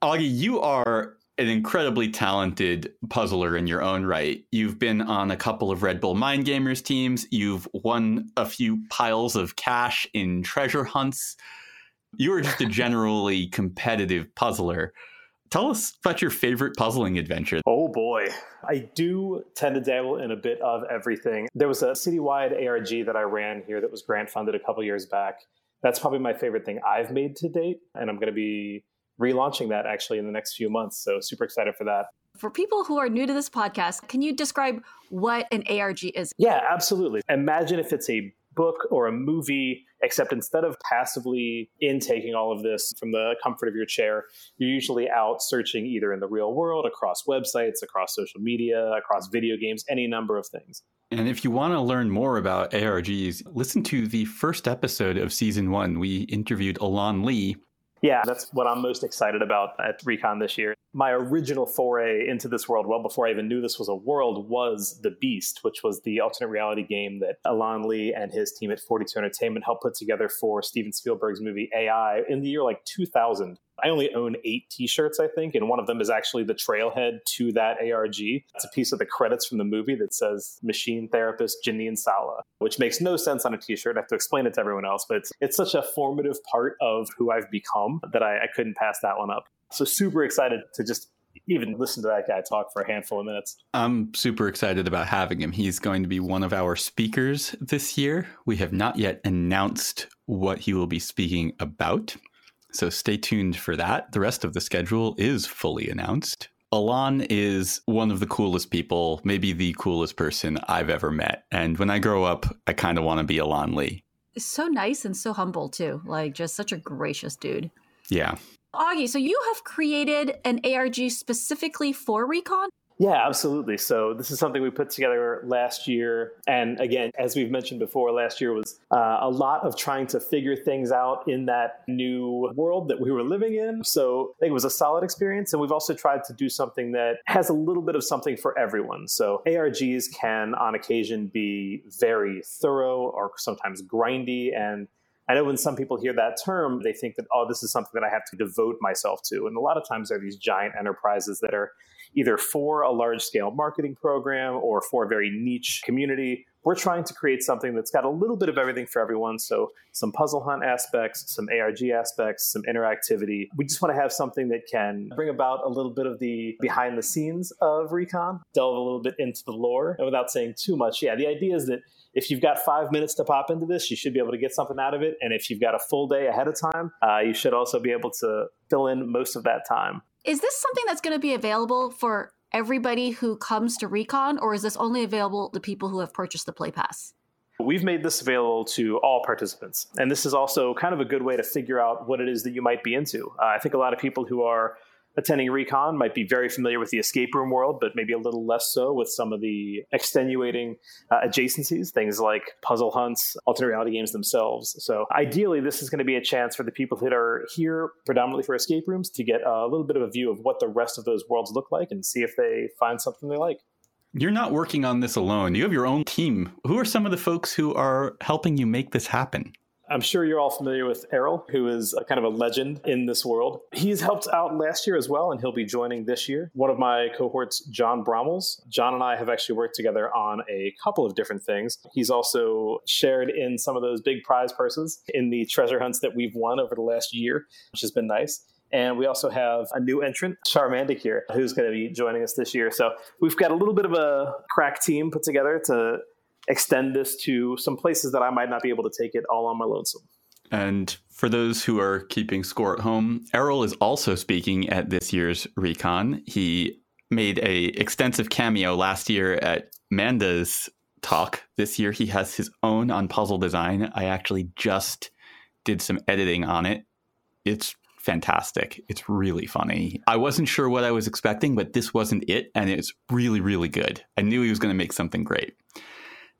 Augie, you are an incredibly talented puzzler in your own right. You've been on a couple of Red Bull Mind Gamers teams. You've won a few piles of cash in treasure hunts. You are just a generally competitive puzzler. Tell us about your favorite puzzling adventure. Oh boy. I do tend to dabble in a bit of everything. There was a citywide ARG that I ran here that was grant funded a couple years back. That's probably my favorite thing I've made to date. And I'm going to be relaunching that actually in the next few months. So super excited for that. For people who are new to this podcast, can you describe what an ARG is? Yeah, absolutely. Imagine if it's a book or a movie, except instead of passively intaking all of this from the comfort of your chair, you're usually out searching either in the real world, across websites, across social media, across video games, any number of things. And if you want to learn more about ARGs, listen to the first episode of season one. We interviewed Elan Lee, yeah, that's what I'm most excited about at Recon this year. My original foray into this world, well before I even knew this was a world, was The Beast, which was the alternate reality game that Elan Lee and his team at 42 Entertainment helped put together for Steven Spielberg's movie AI in the year like 2000. I only own eight T-shirts, I think, and one of them is actually the trailhead to that ARG. It's a piece of the credits from the movie that says "Machine Therapist Jeanine Salla," which makes no sense on a T-shirt. I have to explain it to everyone else, but it's, it's such a formative part of who I've become that I, I couldn't pass that one up. So super excited to just even listen to that guy talk for a handful of minutes. I'm super excited about having him. He's going to be one of our speakers this year. We have not yet announced what he will be speaking about. So stay tuned for that. The rest of the schedule is fully announced. Elan is one of the coolest people, maybe the coolest person I've ever met. And when I grow up, I kind of want to be Elan Lee. So nice and so humble, too. Like, just such a gracious dude. Yeah. Augie, so you have created an ARG specifically for Recon? Yeah, absolutely. So this is something we put together last year, and again, as we've mentioned before, last year was uh, a lot of trying to figure things out in that new world that we were living in. So I think it was a solid experience, and we've also tried to do something that has a little bit of something for everyone. So ARGs can, on occasion, be very thorough or sometimes grindy, and I know when some people hear that term, they think that, oh, this is something that I have to devote myself to. And a lot of times there are these giant enterprises that are either for a large scale marketing program or for a very niche community. We're trying to create something that's got a little bit of everything for everyone. So, some puzzle hunt aspects, some ARG aspects, some interactivity. We just want to have something that can bring about a little bit of the behind the scenes of Recon, delve a little bit into the lore. And without saying too much, yeah, the idea is that if you've got five minutes to pop into this, you should be able to get something out of it. And if you've got a full day ahead of time, uh, you should also be able to fill in most of that time. Is this something that's going to be available for everybody who comes to Recon, or is this only available to people who have purchased the Play Pass? We've made this available to all participants. And this is also kind of a good way to figure out what it is that you might be into. Uh, I think a lot of people who are attending recon might be very familiar with the escape room world, but maybe a little less so with some of the extenuating uh, adjacencies, things like puzzle hunts, alternate reality games themselves. So ideally, this is going to be a chance for the people that are here predominantly for escape rooms to get a little bit of a view of what the rest of those worlds look like and see if they find something they like. You're not working on this alone. You have your own team. Who are some of the folks who are helping you make this happen? I'm sure you're all familiar with Errol, who is kind of a legend in this world. He's helped out last year as well, and he'll be joining this year. One of my cohorts, John Brommels. John and I have actually worked together on a couple of different things. He's also shared in some of those big prize purses in the treasure hunts that we've won over the last year, which has been nice. And we also have a new entrant, Charmanicure, who's going to be joining us this year. So we've got a little bit of a crack team put together to extend this to some places that I might not be able to take it all on my lonesome. And for those who are keeping score at home, Errol is also speaking at this year's Recon. He made a extensive cameo last year at Manda's talk. This year he has his own on puzzle design. I actually just did some editing on it. It's fantastic. It's really funny. I wasn't sure what I was expecting, but this wasn't it and it's really really good. I knew he was going to make something great.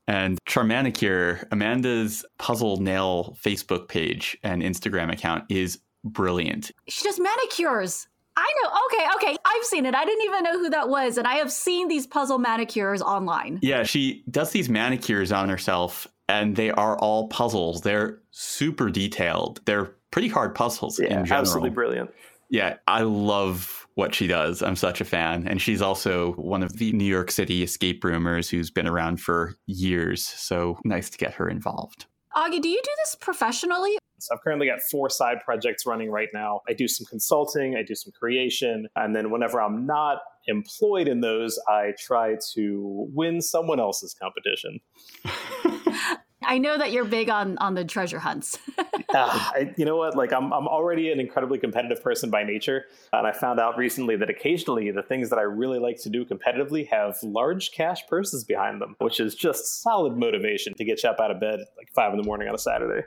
And Charmanicure, Amanda's Puzzle Nail Facebook page and Instagram account is brilliant. She does manicures. I know. Okay, okay. I've seen it. I didn't even know who that was. And I have seen these puzzle manicures online. Yeah, she does these manicures on herself, and they are all puzzles. They're super detailed. They're pretty hard puzzles yeah, in general. Absolutely brilliant. Yeah, I love what she does. I'm such a fan. And she's also one of the New York City escape roomers who's been around for years. So nice to get her involved. Augie, do you do this professionally? So I've currently got four side projects running right now. I do some consulting, I do some creation, and then whenever I'm not employed in those, I try to win someone else's competition. I know that you're big on on the treasure hunts. uh, I, you know what? Like I'm I'm already an incredibly competitive person by nature, and I found out recently that occasionally the things that I really like to do competitively have large cash purses behind them, which is just solid motivation to get you up out of bed like five in the morning on a Saturday.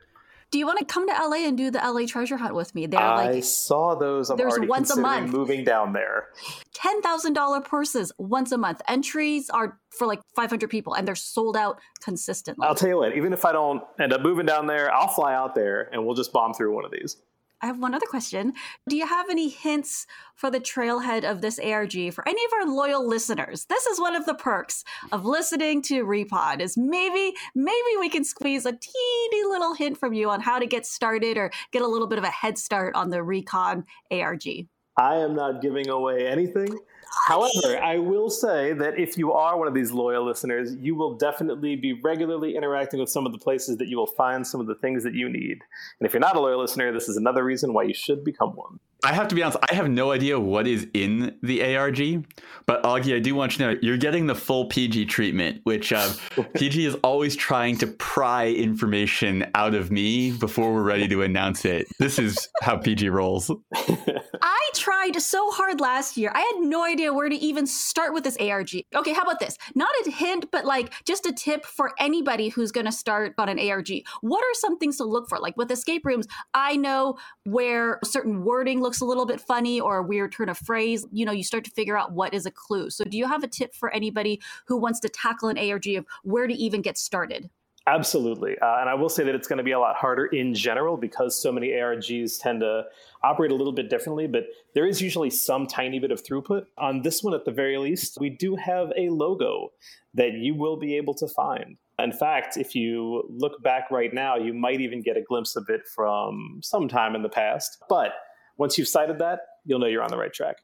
Do you want to come to LA and do the LA treasure hunt with me? They're I like, saw those. I'm there's once a month. moving down there. Ten thousand dollar purses once a month. Entries are for like 500 people, and they're sold out consistently. I'll tell you what. Even if I don't end up moving down there, I'll fly out there and we'll just bomb through one of these. I have one other question. Do you have any hints for the trailhead of this ARG for any of our loyal listeners? This is one of the perks of listening to Repod is maybe maybe we can squeeze a teeny little hint from you on how to get started or get a little bit of a head start on the Recon ARG. I am not giving away anything. However, I will say that if you are one of these loyal listeners, you will definitely be regularly interacting with some of the places that you will find some of the things that you need. And if you're not a loyal listener, this is another reason why you should become one. I have to be honest, I have no idea what is in the ARG, but Augie, I do want you to know you're getting the full PG treatment, which uh, PG is always trying to pry information out of me before we're ready to announce it. This is how PG rolls. I try tried so hard last year. I had no idea where to even start with this ARG. Okay, how about this? Not a hint, but like just a tip for anybody who's going to start on an ARG. What are some things to look for? Like with escape rooms, I know where certain wording looks a little bit funny or a weird turn of phrase. You know, you start to figure out what is a clue. So, do you have a tip for anybody who wants to tackle an ARG of where to even get started? Absolutely. Uh, and I will say that it's going to be a lot harder in general because so many ARGs tend to operate a little bit differently, but there is usually some tiny bit of throughput. On this one, at the very least, we do have a logo that you will be able to find. In fact, if you look back right now, you might even get a glimpse of it from some time in the past. But once you've sighted that, you'll know you're on the right track.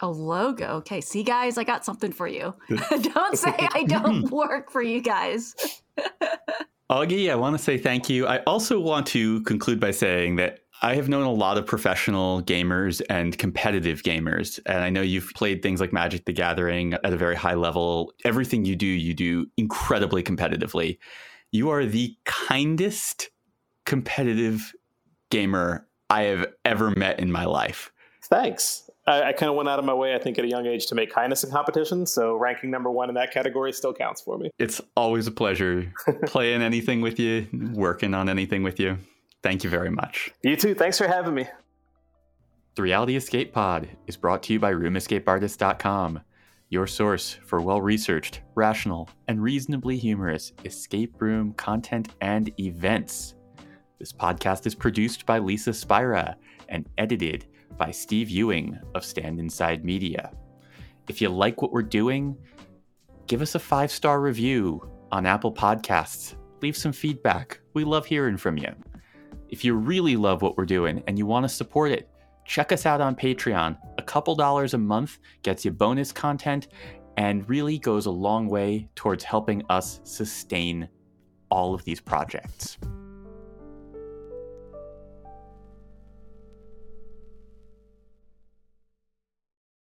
A logo. Okay. See, guys, I got something for you. don't say I don't hmm. work for you guys. Augie, I want to say thank you. I also want to conclude by saying that I have known a lot of professional gamers and competitive gamers. And I know you've played things like Magic the Gathering at a very high level. Everything you do, you do incredibly competitively. You are the kindest competitive gamer I have ever met in my life. Thanks. I, I kind of went out of my way, I think, at a young age to make kindness a competition. So ranking number one in that category still counts for me. It's always a pleasure playing anything with you, working on anything with you. Thank you very much. You too. Thanks for having me. The Reality Escape Pod is brought to you by RoomEscapeArtist.com, your source for well researched, rational, and reasonably humorous escape room content and events. This podcast is produced by Lisa Spira and edited by Steve Ewing of Stand Inside Media. If you like what we're doing, give us a five star review on Apple Podcasts. Leave some feedback. We love hearing from you. If you really love what we're doing and you want to support it, check us out on Patreon. A couple dollars a month gets you bonus content and really goes a long way towards helping us sustain all of these projects.